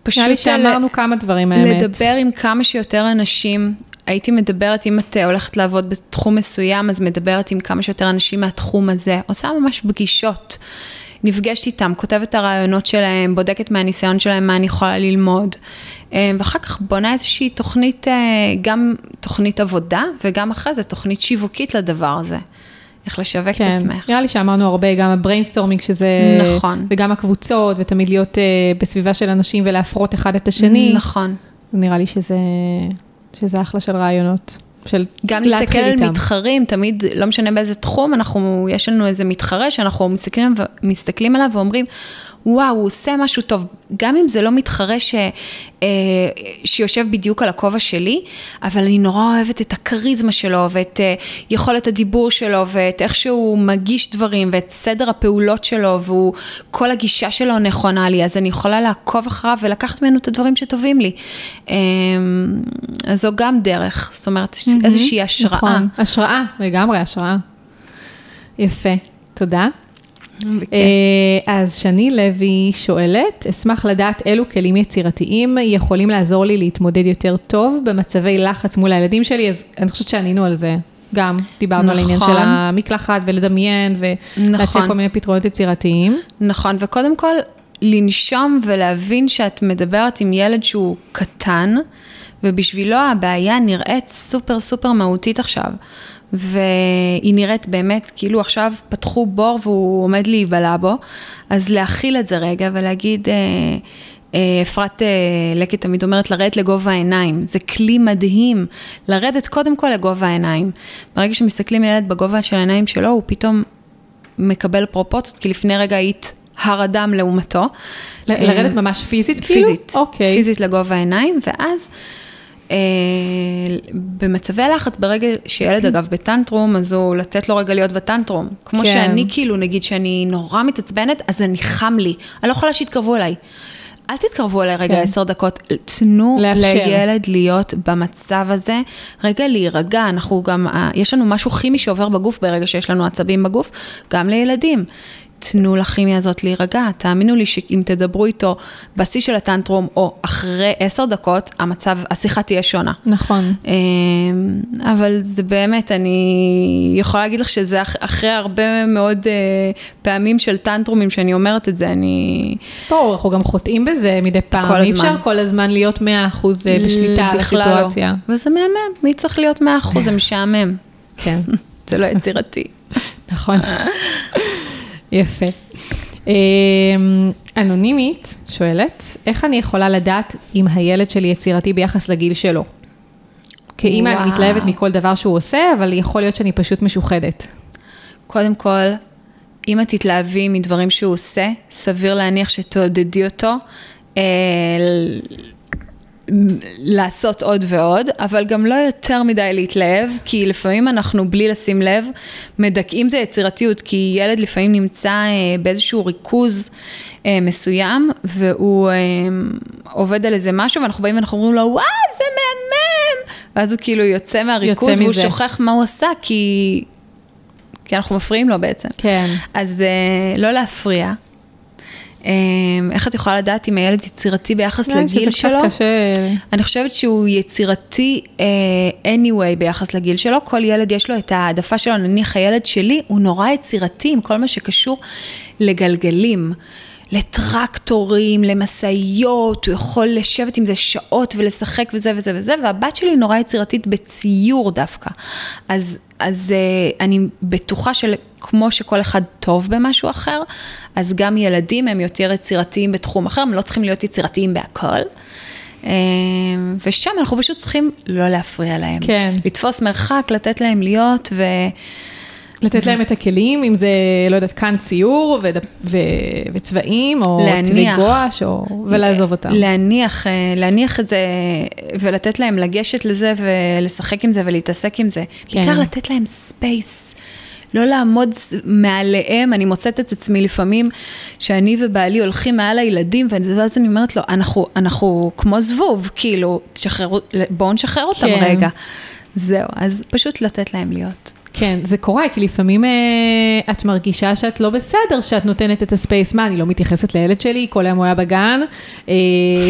פשוט... נראה לי שאמרנו כמה דברים, האמת. לדבר עם כמה שיותר אנשים. הייתי מדברת, אם את הולכת לעבוד בתחום מסוים, אז מדברת עם כמה שיותר אנשים מהתחום הזה. עושה ממש פגישות. נפגשת איתם, כותבת את הרעיונות שלהם, בודקת מהניסיון שלהם מה אני יכולה ללמוד. אה, ואחר כך בונה איזושהי תוכנית, אה, גם תוכנית עבודה, וגם אחרי זה תוכנית שיווקית לדבר הזה. איך לשווק כן, את עצמך. נראה לי שאמרנו הרבה, גם ה brainstorming שזה... נכון. וגם הקבוצות, ותמיד להיות אה, בסביבה של אנשים ולהפרות אחד את השני. נכון. נראה לי שזה, שזה אחלה של רעיונות. של גם להסתכל על איתם. מתחרים, תמיד, לא משנה באיזה תחום, אנחנו, יש לנו איזה מתחרה שאנחנו מסתכלים, מסתכלים עליו ואומרים, וואו, הוא עושה משהו טוב, גם אם זה לא מתחרה ש, אה, שיושב בדיוק על הכובע שלי, אבל אני נורא אוהבת את הכריזמה שלו, ואת אה, יכולת הדיבור שלו, ואת איך שהוא מגיש דברים, ואת סדר הפעולות שלו, וכל הגישה שלו נכונה לי, אז אני יכולה לעקוב אחריו ולקחת ממנו את הדברים שטובים לי. אה, אז זו גם דרך, זאת אומרת, mm-hmm, איזושהי השראה. נכון, השראה, לגמרי השראה. יפה, תודה. אה, אז שני לוי שואלת, אשמח לדעת אילו כלים יצירתיים יכולים לעזור לי להתמודד יותר טוב במצבי לחץ מול הילדים שלי, אז אני חושבת שענינו על זה. גם דיברנו נכון. על העניין של נכון. המקלחת ולדמיין ולהציע נכון. כל מיני פתרונות יצירתיים. נכון, וקודם כל, לנשום ולהבין שאת מדברת עם ילד שהוא קטן, ובשבילו הבעיה נראית סופר סופר מהותית עכשיו. והיא נראית באמת כאילו עכשיו פתחו בור והוא עומד להיבלע בו, אז להכיל את זה רגע ולהגיד, אה, אה, אפרת אה, לקט תמיד אומרת לרדת לגובה העיניים, זה כלי מדהים, לרדת קודם כל לגובה העיניים. ברגע שמסתכלים ילד בגובה של העיניים שלו, הוא פתאום מקבל פרופורציות, כי לפני רגע היית הר אדם לעומתו. לרדת ממש פיזית כאילו? פיזית, אוקיי. פיזית לגובה העיניים, ואז... אה, במצבי לחץ, ברגע שילד אגב בטנטרום, אז הוא לתת לו רגע להיות בטנטרום. כמו כן. שאני כאילו, נגיד שאני נורא מתעצבנת, אז אני חם לי, אני לא יכולה שיתקרבו אליי. אל תתקרבו אליי רגע כן. עשר כן. דקות, תנו לאפשר. לילד להיות במצב הזה, רגע להירגע, אנחנו גם, אה, יש לנו משהו כימי שעובר בגוף ברגע שיש לנו עצבים בגוף, גם לילדים. תנו לכימיה הזאת להירגע. תאמינו לי שאם תדברו איתו בשיא של הטנטרום, או אחרי עשר דקות, המצב, השיחה תהיה שונה. נכון. אמ, אבל זה באמת, אני יכולה להגיד לך שזה אחרי הרבה מאוד אה, פעמים של טנטרומים שאני אומרת את זה, אני... ברור, אנחנו גם חוטאים בזה מדי פעם. כל הזמן. אי אפשר כל הזמן להיות 100% אה, בשליטה על לא. הסיטואציה. לא. וזה מהמם, מי צריך להיות 100%? זה משעמם. כן. זה לא יצירתי. נכון. יפה. אמ, אנונימית שואלת, איך אני יכולה לדעת אם הילד שלי יצירתי ביחס לגיל שלו? כאימא אני מתלהבת מכל דבר שהוא עושה, אבל יכול להיות שאני פשוט משוחדת. קודם כל, אם את תתלהבי מדברים שהוא עושה, סביר להניח שתעודדי אותו. אה, לעשות עוד ועוד, אבל גם לא יותר מדי להתלהב, כי לפעמים אנחנו בלי לשים לב, מדכאים את היצירתיות, כי ילד לפעמים נמצא אה, באיזשהו ריכוז אה, מסוים, והוא אה, עובד על איזה משהו, ואנחנו באים ואנחנו אומרים לו, וואו, זה מהמם! ואז הוא כאילו יוצא מהריכוז, יוצא והוא מזה. שוכח מה הוא עשה, כי... כי אנחנו מפריעים לו בעצם. כן. אז לא להפריע, איך את יכולה לדעת אם הילד יצירתי ביחס לגיל שלו? קשה. אני חושבת שהוא יצירתי uh, anyway ביחס לגיל שלו, כל ילד יש לו את העדפה שלו, נניח הילד שלי הוא נורא יצירתי עם כל מה שקשור לגלגלים. לטרקטורים, למשאיות, הוא יכול לשבת עם זה שעות ולשחק וזה וזה וזה, והבת שלי נורא יצירתית בציור דווקא. אז, אז uh, אני בטוחה שכמו שכל אחד טוב במשהו אחר, אז גם ילדים הם יותר יצירתיים בתחום אחר, הם לא צריכים להיות יצירתיים בהכל. אה, ושם אנחנו פשוט צריכים לא להפריע להם. כן. לתפוס מרחק, לתת להם להיות, ו... לתת להם את הכלים, אם זה, לא יודעת, כאן ציור וד- ו- וצבעים, או להניח. צבעי גואש, או... ולעזוב אותם. להניח, אה, להניח את זה ולתת להם לגשת לזה ולשחק עם זה ולהתעסק עם זה. כן. בעיקר לתת להם space. לא לעמוד מעליהם, אני מוצאת את עצמי לפעמים שאני ובעלי הולכים מעל הילדים, ואז אני אומרת לו, אנחנו, אנחנו כמו זבוב, כאילו, תשחררו, בואו נשחרר אותם כן. רגע. זהו, אז פשוט לתת להם להיות. כן, זה קורה, כי לפעמים אה, את מרגישה שאת לא בסדר, שאת נותנת את הספייס. מה, אני לא מתייחסת לילד שלי, כל היום הוא היה בגן, אה,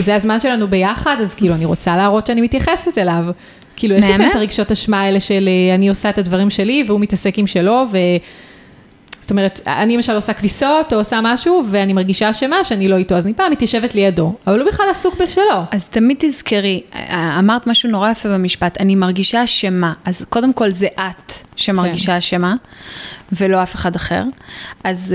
זה הזמן שלנו ביחד, אז כאילו, אני רוצה להראות שאני מתייחסת אליו. כאילו, יש לכם? את הרגשות אשמה האלה של אה, אני עושה את הדברים שלי, והוא מתעסק עם שלו, ו... זאת אומרת, אני למשל עושה כביסות, או עושה משהו, ואני מרגישה אשמה שאני לא איתו, אז אני פעם מתיישבת לידו, אבל הוא בכלל עסוק בשלו. אז תמיד תזכרי, אמרת משהו נורא יפה במשפט, אני מרגישה אשמה. אז קודם כל זה את שמרגישה אשמה, ולא אף אחד אחר. אז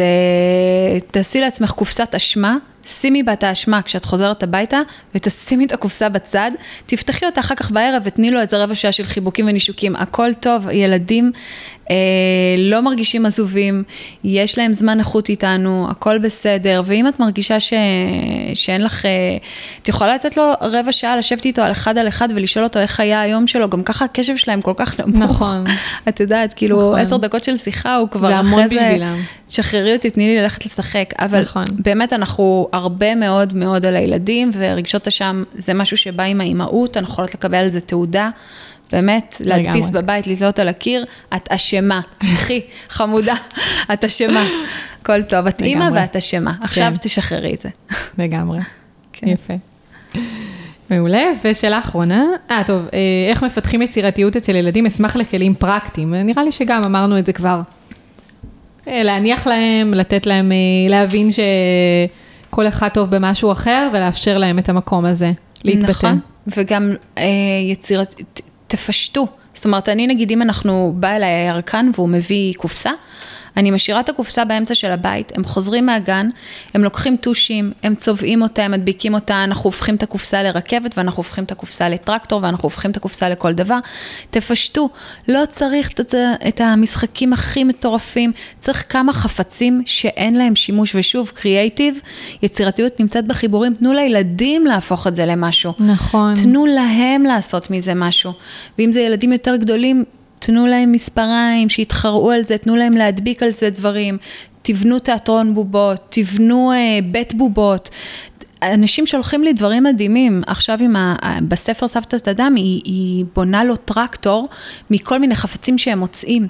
uh, תעשי לעצמך קופסת אשמה, שימי בה את האשמה כשאת חוזרת הביתה, ותשימי את הקופסה בצד, תפתחי אותה אחר כך בערב ותני לו איזה רבע שעה של חיבוקים ונישוקים. הכל טוב, ילדים אה, לא מרגישים עזובים, יש להם זמן איכות איתנו, הכל בסדר, ואם את מרגישה ש... שאין לך, אה, את יכולה לתת לו רבע שעה לשבת איתו על אחד על אחד ולשאול אותו איך היה היום שלו, גם ככה הקשב שלהם כל כך נמוך. נכון. את יודעת, כאילו, נכון. עשר דקות של שיחה, הוא כבר זה המון אחרי זה, בשבילם. שחררי אותי, תני לי ללכת לשחק. אבל נכון. באמת אנחנו הרבה מאוד מאוד על הילדים, ורגשות אשם זה משהו שבא עם האימהות, אנחנו יכולות לקבל על זה תעודה. באמת, להדפיס. בבית, לתלות על הקיר, את אשמה, קחי, חמודה, את אשמה, הכל טוב, את אימא. ואת אשמה, עכשיו כן. תשחררי את זה. לגמרי. כן. יפה. מעולה, ושאלה אחרונה, אה טוב, אה, איך מפתחים יצירתיות אצל ילדים? אשמח לכלים פרקטיים, נראה לי שגם אמרנו את זה כבר. אה, להניח להם, לתת להם, אה, להבין שכל אחד טוב במשהו אחר, ולאפשר להם את המקום הזה, להתבטא. נכון, וגם אה, יצירת, תפשטו. זאת אומרת, אני נגיד, אם אנחנו, בא אליי הירקן והוא מביא קופסה, אני משאירה את הקופסה באמצע של הבית, הם חוזרים מהגן, הם לוקחים טושים, הם צובעים אותה, הם מדביקים אותה, אנחנו הופכים את הקופסה לרכבת, ואנחנו הופכים את הקופסה לטרקטור, ואנחנו הופכים את הקופסה לכל דבר. תפשטו, לא צריך את, המשחקים הכי מטורפים, צריך כמה חפצים שאין להם שימוש, ושוב, קריאייטיב, יצירתיות נמצאת בחיבורים, תנו לילדים להפוך את זה למשהו. נכון. תנו להם לעשות מזה משהו. ואם זה ילדים יותר גדולים, תנו להם מספריים, שיתחרו על זה, תנו להם להדביק על זה דברים. תבנו תיאטרון בובות, תבנו אה, בית בובות. אנשים שולחים לי דברים מדהימים. עכשיו עם ה... בספר סבתא אדם, היא, היא בונה לו טרקטור מכל מיני חפצים שהם מוצאים.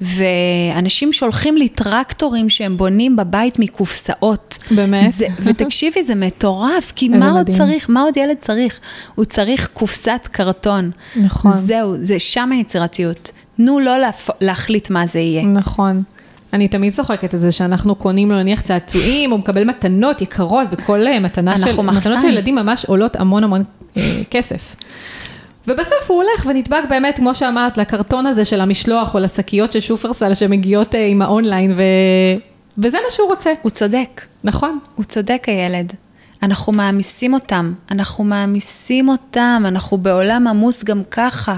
ואנשים שולחים לי טרקטורים שהם בונים בבית מקופסאות. באמת? זה, ותקשיבי, זה מטורף, כי מה עוד מדהים. צריך? מה עוד ילד צריך? הוא צריך קופסת קרטון. נכון. זהו, זה שם היצירתיות. תנו לו להפ... להחליט מה זה יהיה. נכון. אני תמיד צוחקת על זה שאנחנו קונים לו נניח צעצועים, הוא מקבל מתנות יקרות, וכל אה, מתנה של, אנחנו מתנות מחסן. של ילדים ממש עולות המון המון אה, כסף. ובסוף הוא הולך ונדבק באמת, כמו שאמרת, לקרטון הזה של המשלוח או לשקיות של שופרסל שמגיעות אה, עם האונליין, ו... וזה מה שהוא רוצה. הוא צודק, נכון. הוא צודק הילד. אנחנו מעמיסים אותם, אנחנו מעמיסים אותם, אנחנו בעולם עמוס גם ככה.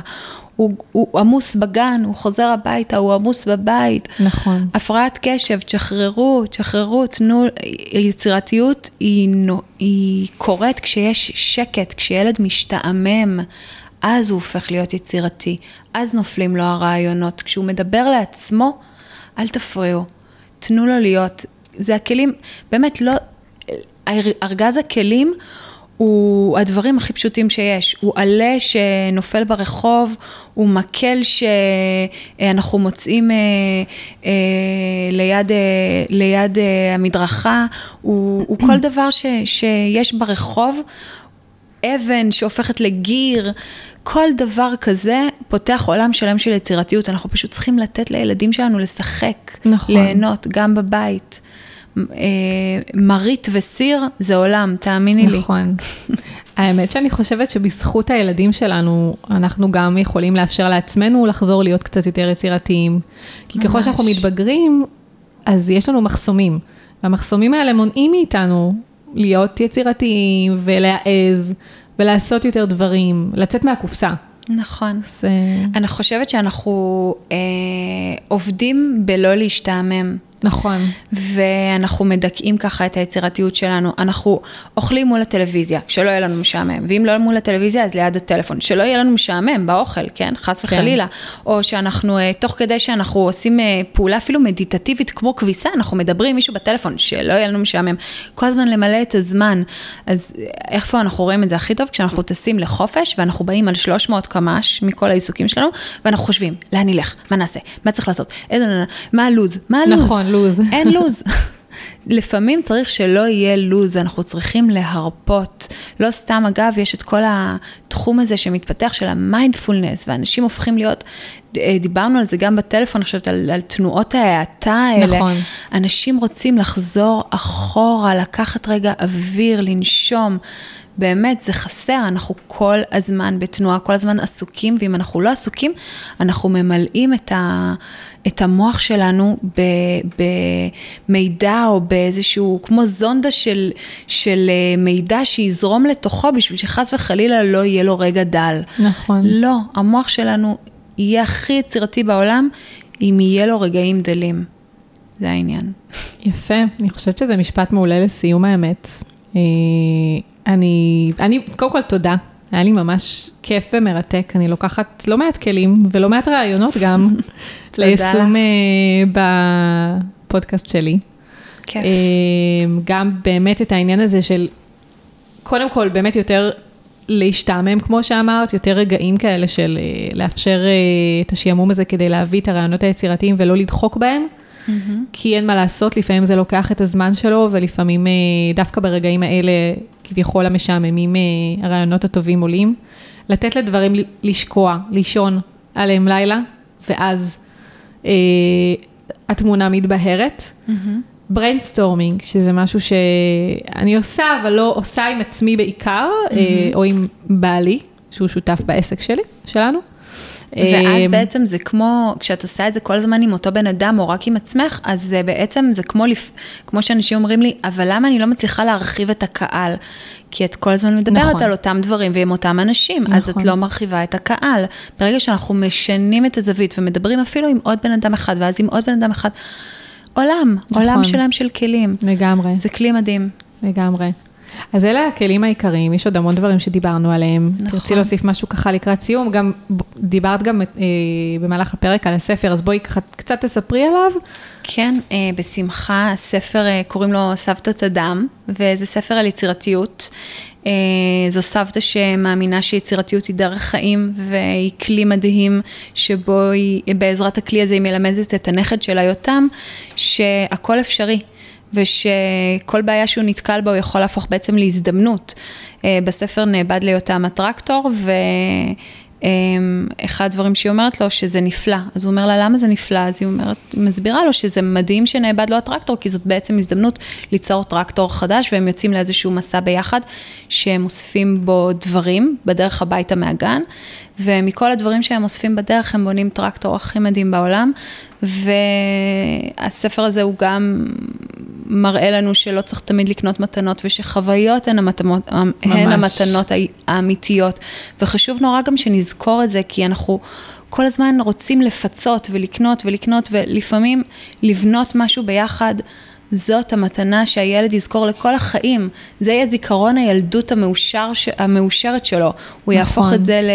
הוא, הוא עמוס בגן, הוא חוזר הביתה, הוא עמוס בבית. נכון. הפרעת קשב, תשחררו, תשחררו, תנו, יצירתיות היא, היא קורית כשיש שקט, כשילד משתעמם, אז הוא הופך להיות יצירתי, אז נופלים לו הרעיונות. כשהוא מדבר לעצמו, אל תפריעו, תנו לו להיות. זה הכלים, באמת לא, ארגז הכלים הוא הדברים הכי פשוטים שיש. הוא עלה שנופל ברחוב, הוא מקל שאנחנו מוצאים אה, אה, ליד, אה, ליד אה, המדרכה, הוא, הוא כל דבר ש, שיש ברחוב, אבן שהופכת לגיר, כל דבר כזה פותח עולם שלם של יצירתיות. אנחנו פשוט צריכים לתת לילדים שלנו לשחק, נכון. ליהנות, גם בבית. אה, מרית וסיר זה עולם, תאמיני לי. נכון. האמת שאני חושבת שבזכות הילדים שלנו, אנחנו גם יכולים לאפשר לעצמנו לחזור להיות קצת יותר יצירתיים. כי ככל ממש. שאנחנו מתבגרים, אז יש לנו מחסומים. והמחסומים האלה מונעים מאיתנו להיות יצירתיים ולהעז ולעשות יותר דברים, לצאת מהקופסה. נכון. זה... אני חושבת שאנחנו אה, עובדים בלא להשתעמם. נכון. ואנחנו מדכאים ככה את היצירתיות שלנו. אנחנו אוכלים מול הטלוויזיה, שלא יהיה לנו משעמם. ואם לא מול הטלוויזיה, אז ליד הטלפון. שלא יהיה לנו משעמם באוכל, כן? חס וחלילה. כן. או שאנחנו, אה, תוך כדי שאנחנו עושים אה, פעולה אפילו מדיטטיבית כמו כביסה, אנחנו מדברים עם מישהו בטלפון, שלא יהיה לנו משעמם. כל הזמן למלא את הזמן. אז אה, איפה אנחנו רואים את זה הכי טוב? כשאנחנו טסים לחופש, ואנחנו באים על 300 קמ"ש מכל העיסוקים שלנו, ואנחנו חושבים, לאן נלך? מה נעשה? מה צריך לעשות? מה הלו"ז? מה הלו"ז? נכון. לוז. אין לוז. לפעמים צריך שלא יהיה לוז, אנחנו צריכים להרפות. לא סתם, אגב, יש את כל התחום הזה שמתפתח של המיינדפולנס, ואנשים הופכים להיות, אה, דיברנו על זה גם בטלפון, אני חושבת, על, על תנועות ההאטה האלה. נכון. אנשים רוצים לחזור אחורה, לקחת רגע אוויר, לנשום. באמת, זה חסר, אנחנו כל הזמן בתנועה, כל הזמן עסוקים, ואם אנחנו לא עסוקים, אנחנו ממלאים את, ה, את המוח שלנו במידע או באיזשהו, כמו זונדה של, של אה, מידע שיזרום לתוכו בשביל שחס וחלילה לא יהיה לו רגע דל. נכון. לא, המוח שלנו יהיה הכי יצירתי בעולם, אם יהיה לו רגעים דלים. זה העניין. יפה, אני חושבת שזה משפט מעולה לסיום האמת. אה, אני, אני, קודם כל תודה, היה לי ממש כיף ומרתק, אני לוקחת לא מעט כלים ולא מעט רעיונות גם ליישום uh, בפודקאסט שלי. כיף. Uh, גם באמת את העניין הזה של, קודם כל באמת יותר להשתעמם, כמו שאמרת, יותר רגעים כאלה של uh, לאפשר uh, את השעמום הזה כדי להביא את הרעיונות היצירתיים ולא לדחוק בהם. Mm-hmm. כי אין מה לעשות, לפעמים זה לוקח את הזמן שלו, ולפעמים דווקא ברגעים האלה כביכול המשעממים, אה, הרעיונות הטובים עולים. לתת לדברים לשקוע, לישון עליהם לילה, ואז אה, התמונה מתבהרת. brainstorming. שזה משהו שאני עושה, אבל לא עושה עם עצמי בעיקר, אמ-המ. אה, או עם בעלי, שהוא שותף בעסק שלי, שלנו. ואז אמ, בעצם זה כמו, כשאת עושה את זה כל הזמן עם אותו בן אדם או רק עם עצמך, אז זה בעצם, זה כמו, לפ... כמו שאנשים אומרים לי, אבל למה אני לא מצליחה להרחיב את הקהל? כי את כל הזמן מדברת נכון. על אותם דברים ועם אותם אנשים, נכון. אז את נכון. לא מרחיבה את הקהל. ברגע שאנחנו משנים את הזווית ומדברים אפילו עם עוד בן אדם אחד, ואז עם עוד בן אדם אחד, עולם, נכון. עולם שלם של כלים. לגמרי. זה כלי מדהים. לגמרי. אז אלה הכלים העיקריים, יש עוד המון דברים שדיברנו עליהם. נכון. תרצי להוסיף משהו ככה לקראת סיום, גם דיברת גם אה, במהלך הפרק על הספר, אז בואי קצת תספרי עליו. כן, אה, בשמחה, הספר אה, קוראים לו סבתת אדם, וזה ספר על יצירתיות. אה, זו סבתא שמאמינה שיצירתיות היא דרך חיים והיא כלי מדהים שבו היא, בעזרת הכלי הזה היא מלמדת את הנכד שלה יותם שהכל אפשרי. ושכל בעיה שהוא נתקל בה הוא יכול להפוך בעצם להזדמנות. אה, בספר נאבד ליותם הטרקטור, ואחד הדברים שהיא אומרת לו, שזה נפלא. אז הוא אומר לה, למה זה נפלא? אז היא אומרת, מסבירה לו שזה מדהים שנאבד לו הטרקטור, כי זאת בעצם הזדמנות ליצור טרקטור חדש, והם יוצאים לאיזשהו מסע ביחד, שהם אוספים בו דברים בדרך הביתה מהגן, ומכל הדברים שהם אוספים בדרך, הם בונים טרקטור הכי מדהים בעולם, והספר הזה הוא גם מראה לנו שלא צריך תמיד לקנות מתנות, ושחוויות הן, המתנות, הן המתנות האמיתיות. וחשוב נורא גם שנזכור את זה, כי אנחנו כל הזמן רוצים לפצות ולקנות ולקנות, ולפעמים לבנות משהו ביחד. זאת המתנה שהילד יזכור לכל החיים. זה יהיה זיכרון הילדות המאושר, המאושרת שלו. הוא נכון. יהפוך את זה ל...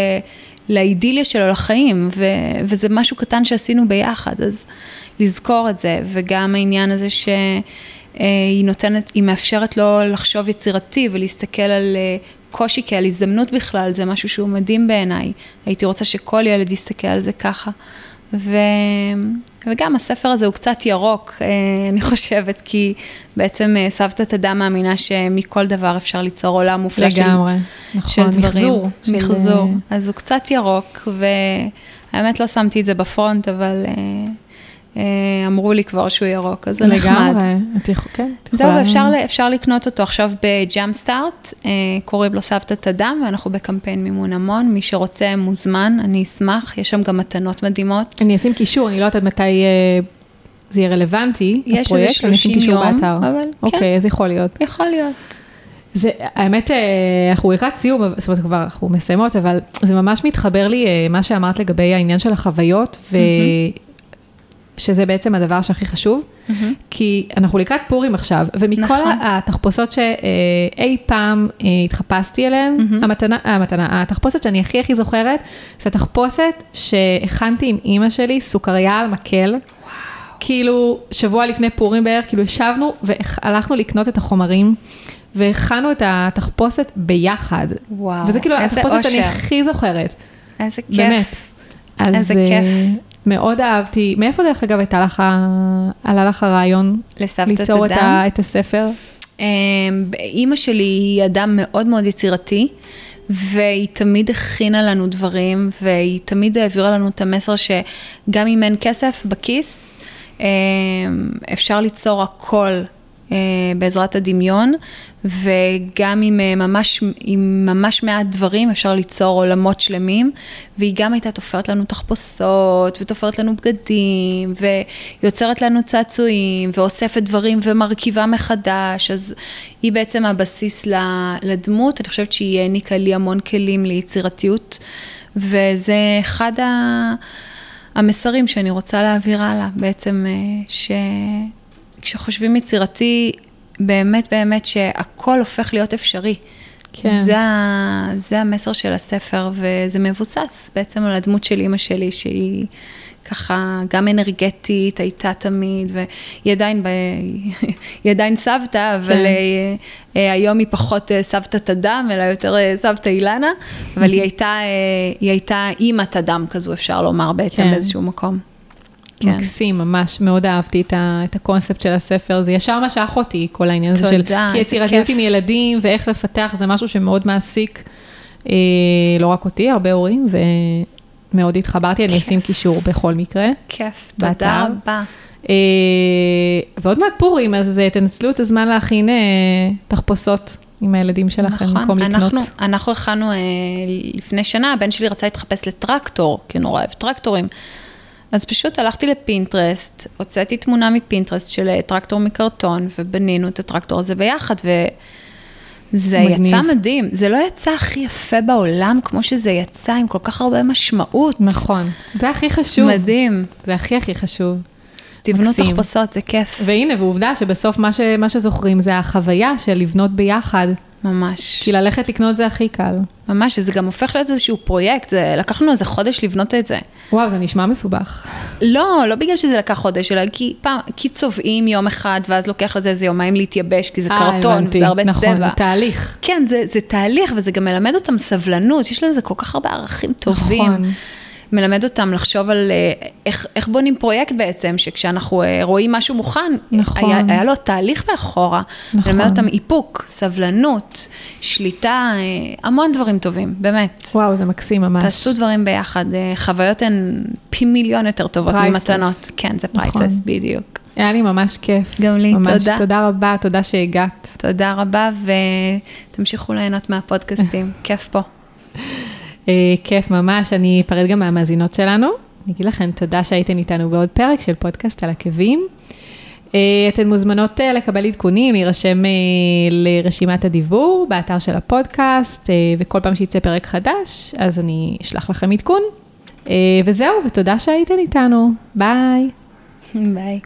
לאידיליה שלו לחיים, ו, וזה משהו קטן שעשינו ביחד, אז לזכור את זה, וגם העניין הזה שהיא נותנת, היא מאפשרת לו לחשוב יצירתי ולהסתכל על אה, קושי כעל הזדמנות בכלל, זה משהו שהוא מדהים בעיניי. הייתי רוצה שכל ילד יסתכל על זה ככה. ו... וגם הספר הזה הוא קצת ירוק, אה, אני חושבת, כי בעצם אה, סבתא אדם מאמינה שמכל דבר אפשר ליצור עולם מופלא של, נכון, של דברים. מחזור. מחזור. של... אז הוא קצת ירוק, והאמת לא שמתי את זה בפרונט, אבל אה, אה, אמרו לי כבר שהוא ירוק, אז זה נחמד. לגמרי, את יכולה, כן. זהו, ואפשר אפשר לקנות אותו עכשיו בג'אם סטארט, אה, קוראים לו סבתא אדם, ואנחנו בקמפיין מימון המון, מי שרוצה מוזמן, אני אשמח, יש שם גם מתנות מדהימות. אני אשים קישור, אני לא יודעת מתי אה, זה יהיה רלוונטי, יש איזה 30 יום, באתר. אבל כן. אוקיי, אז יכול להיות. יכול להיות. זה, האמת, אה, אנחנו לקראת סיום, זאת אומרת, כבר אנחנו מסיימות, אבל זה ממש מתחבר לי, אה, מה שאמרת לגבי העניין של החוויות, ו... שזה בעצם הדבר שהכי חשוב, mm-hmm. כי אנחנו לקראת פורים עכשיו, ומכל נכון. התחפושות שאי פעם אה, התחפשתי אליהן, mm-hmm. המתנה, המתנה, התחפושת שאני הכי הכי זוכרת, זה התחפושת שהכנתי עם אימא שלי, סוכריה על מקל. וואו. כאילו, שבוע לפני פורים בערך, כאילו ישבנו והלכנו לקנות את החומרים. והכנו את התחפושת ביחד. וואו, וזה כאילו התחפושת שאני הכי זוכרת. איזה כיף. באמת. איזה כיף. מאוד אהבתי, מאיפה דרך אגב הייתה לך, עלה לך הרעיון? לסבתא ליצור את, את הספר? אמ, אימא שלי היא אדם מאוד מאוד יצירתי, והיא תמיד הכינה לנו דברים, והיא תמיד העבירה לנו את המסר שגם אם אין כסף בכיס, אמ, אפשר ליצור הכל בעזרת הדמיון, וגם עם אה, ממש, עם ממש מעט דברים אפשר ליצור עולמות שלמים, והיא גם הייתה תופרת לנו תחפושות, ותופרת לנו בגדים, ויוצרת לנו צעצועים, ואוספת דברים ומרכיבה מחדש, אז היא בעצם הבסיס לדמות, אני חושבת שהיא העניקה לי המון כלים ליצירתיות, וזה אחד ה... המסרים שאני רוצה להעביר הלאה, בעצם אה, ש... כשחושבים יצירתי, באמת באמת שהכל הופך להיות אפשרי. כן. זה, זה המסר של הספר, וזה מבוסס בעצם על הדמות של אימא שלי, שהיא ככה גם אנרגטית, הייתה תמיד, והיא עדיין, ב... היא עדיין סבתא, אבל כן. אה, היום היא פחות אה, סבתת אדם, אלא יותר אה, סבתא אילנה, אבל היא הייתה, היא הייתה אימת אדם כזו, אפשר לומר בעצם כן. באיזשהו מקום. כן. מקסים, ממש, מאוד אהבתי את, ה, את הקונספט של הספר, זה ישר משך אותי, כל העניין הזה של... תודה, כי יצירתיות עם ילדים ואיך לפתח, זה משהו שמאוד מעסיק, אה, לא רק אותי, הרבה הורים, ומאוד התחברתי, אני אשים קישור בכל מקרה. כיף, תודה רבה. אה, ועוד מעט פורים, אז אה, תנצלו את הזמן להכין אה, תחפושות. עם הילדים שלכם, נכון, במקום לקנות. אנחנו, אנחנו הכנו אה, לפני שנה, הבן שלי רצה להתחפש לטרקטור, כי הוא נורא אוהב טרקטורים. אז פשוט הלכתי לפינטרסט, הוצאתי תמונה מפינטרסט של אה, טרקטור מקרטון, ובנינו את הטרקטור הזה ביחד, וזה מגניב. יצא מדהים. זה לא יצא הכי יפה בעולם, כמו שזה יצא, עם כל כך הרבה משמעות. נכון, זה הכי חשוב. מדהים. זה הכי הכי חשוב. אז תבנו תחפושות, זה כיף. והנה, ועובדה שבסוף מה, ש, מה שזוכרים זה החוויה של לבנות ביחד. ממש. כי ללכת לקנות זה הכי קל. ממש, וזה גם הופך להיות איזשהו פרויקט, זה, לקח לנו איזה חודש לבנות את זה. וואו, זה נשמע מסובך. לא, לא בגלל שזה לקח חודש, אלא כי פעם, כי צובעים יום אחד, ואז לוקח לזה איזה יומיים להתייבש, כי זה 아, קרטון, הבנתי. וזה הרבה נכון, צבע. נכון, זה תהליך. כן, זה, זה תהליך, וזה גם מלמד אותם סבלנות, יש לזה כל כך הרבה ערכים טובים. נכון. מלמד אותם לחשוב על אה, איך, איך בונים פרויקט בעצם, שכשאנחנו אה, רואים משהו מוכן, נכון. היה, היה לו תהליך מאחורה. נכון. מלמד אותם איפוק, סבלנות, שליטה, אה, המון דברים טובים, באמת. וואו, זה מקסים ממש. תעשו דברים ביחד, חוויות הן פי מיליון יותר טובות priceless. ממתנות. כן, זה priceless, נכון. בדיוק. היה לי ממש כיף. גם לי, ממש תודה. תודה רבה, תודה שהגעת. תודה רבה, ותמשיכו ליהנות מהפודקאסטים, כיף פה. אה, כיף ממש, אני אפרד גם מהמאזינות שלנו. אני אגיד לכם תודה שהייתן איתנו בעוד פרק של פודקאסט על עקבים. אה, אתן מוזמנות אה, לקבל עדכונים, להירשם לרשימת הדיוור באתר של הפודקאסט, וכל פעם שיצא פרק חדש, אז אני אשלח לכם עדכון. וזהו, ותודה שהייתן איתנו. ביי. ביי.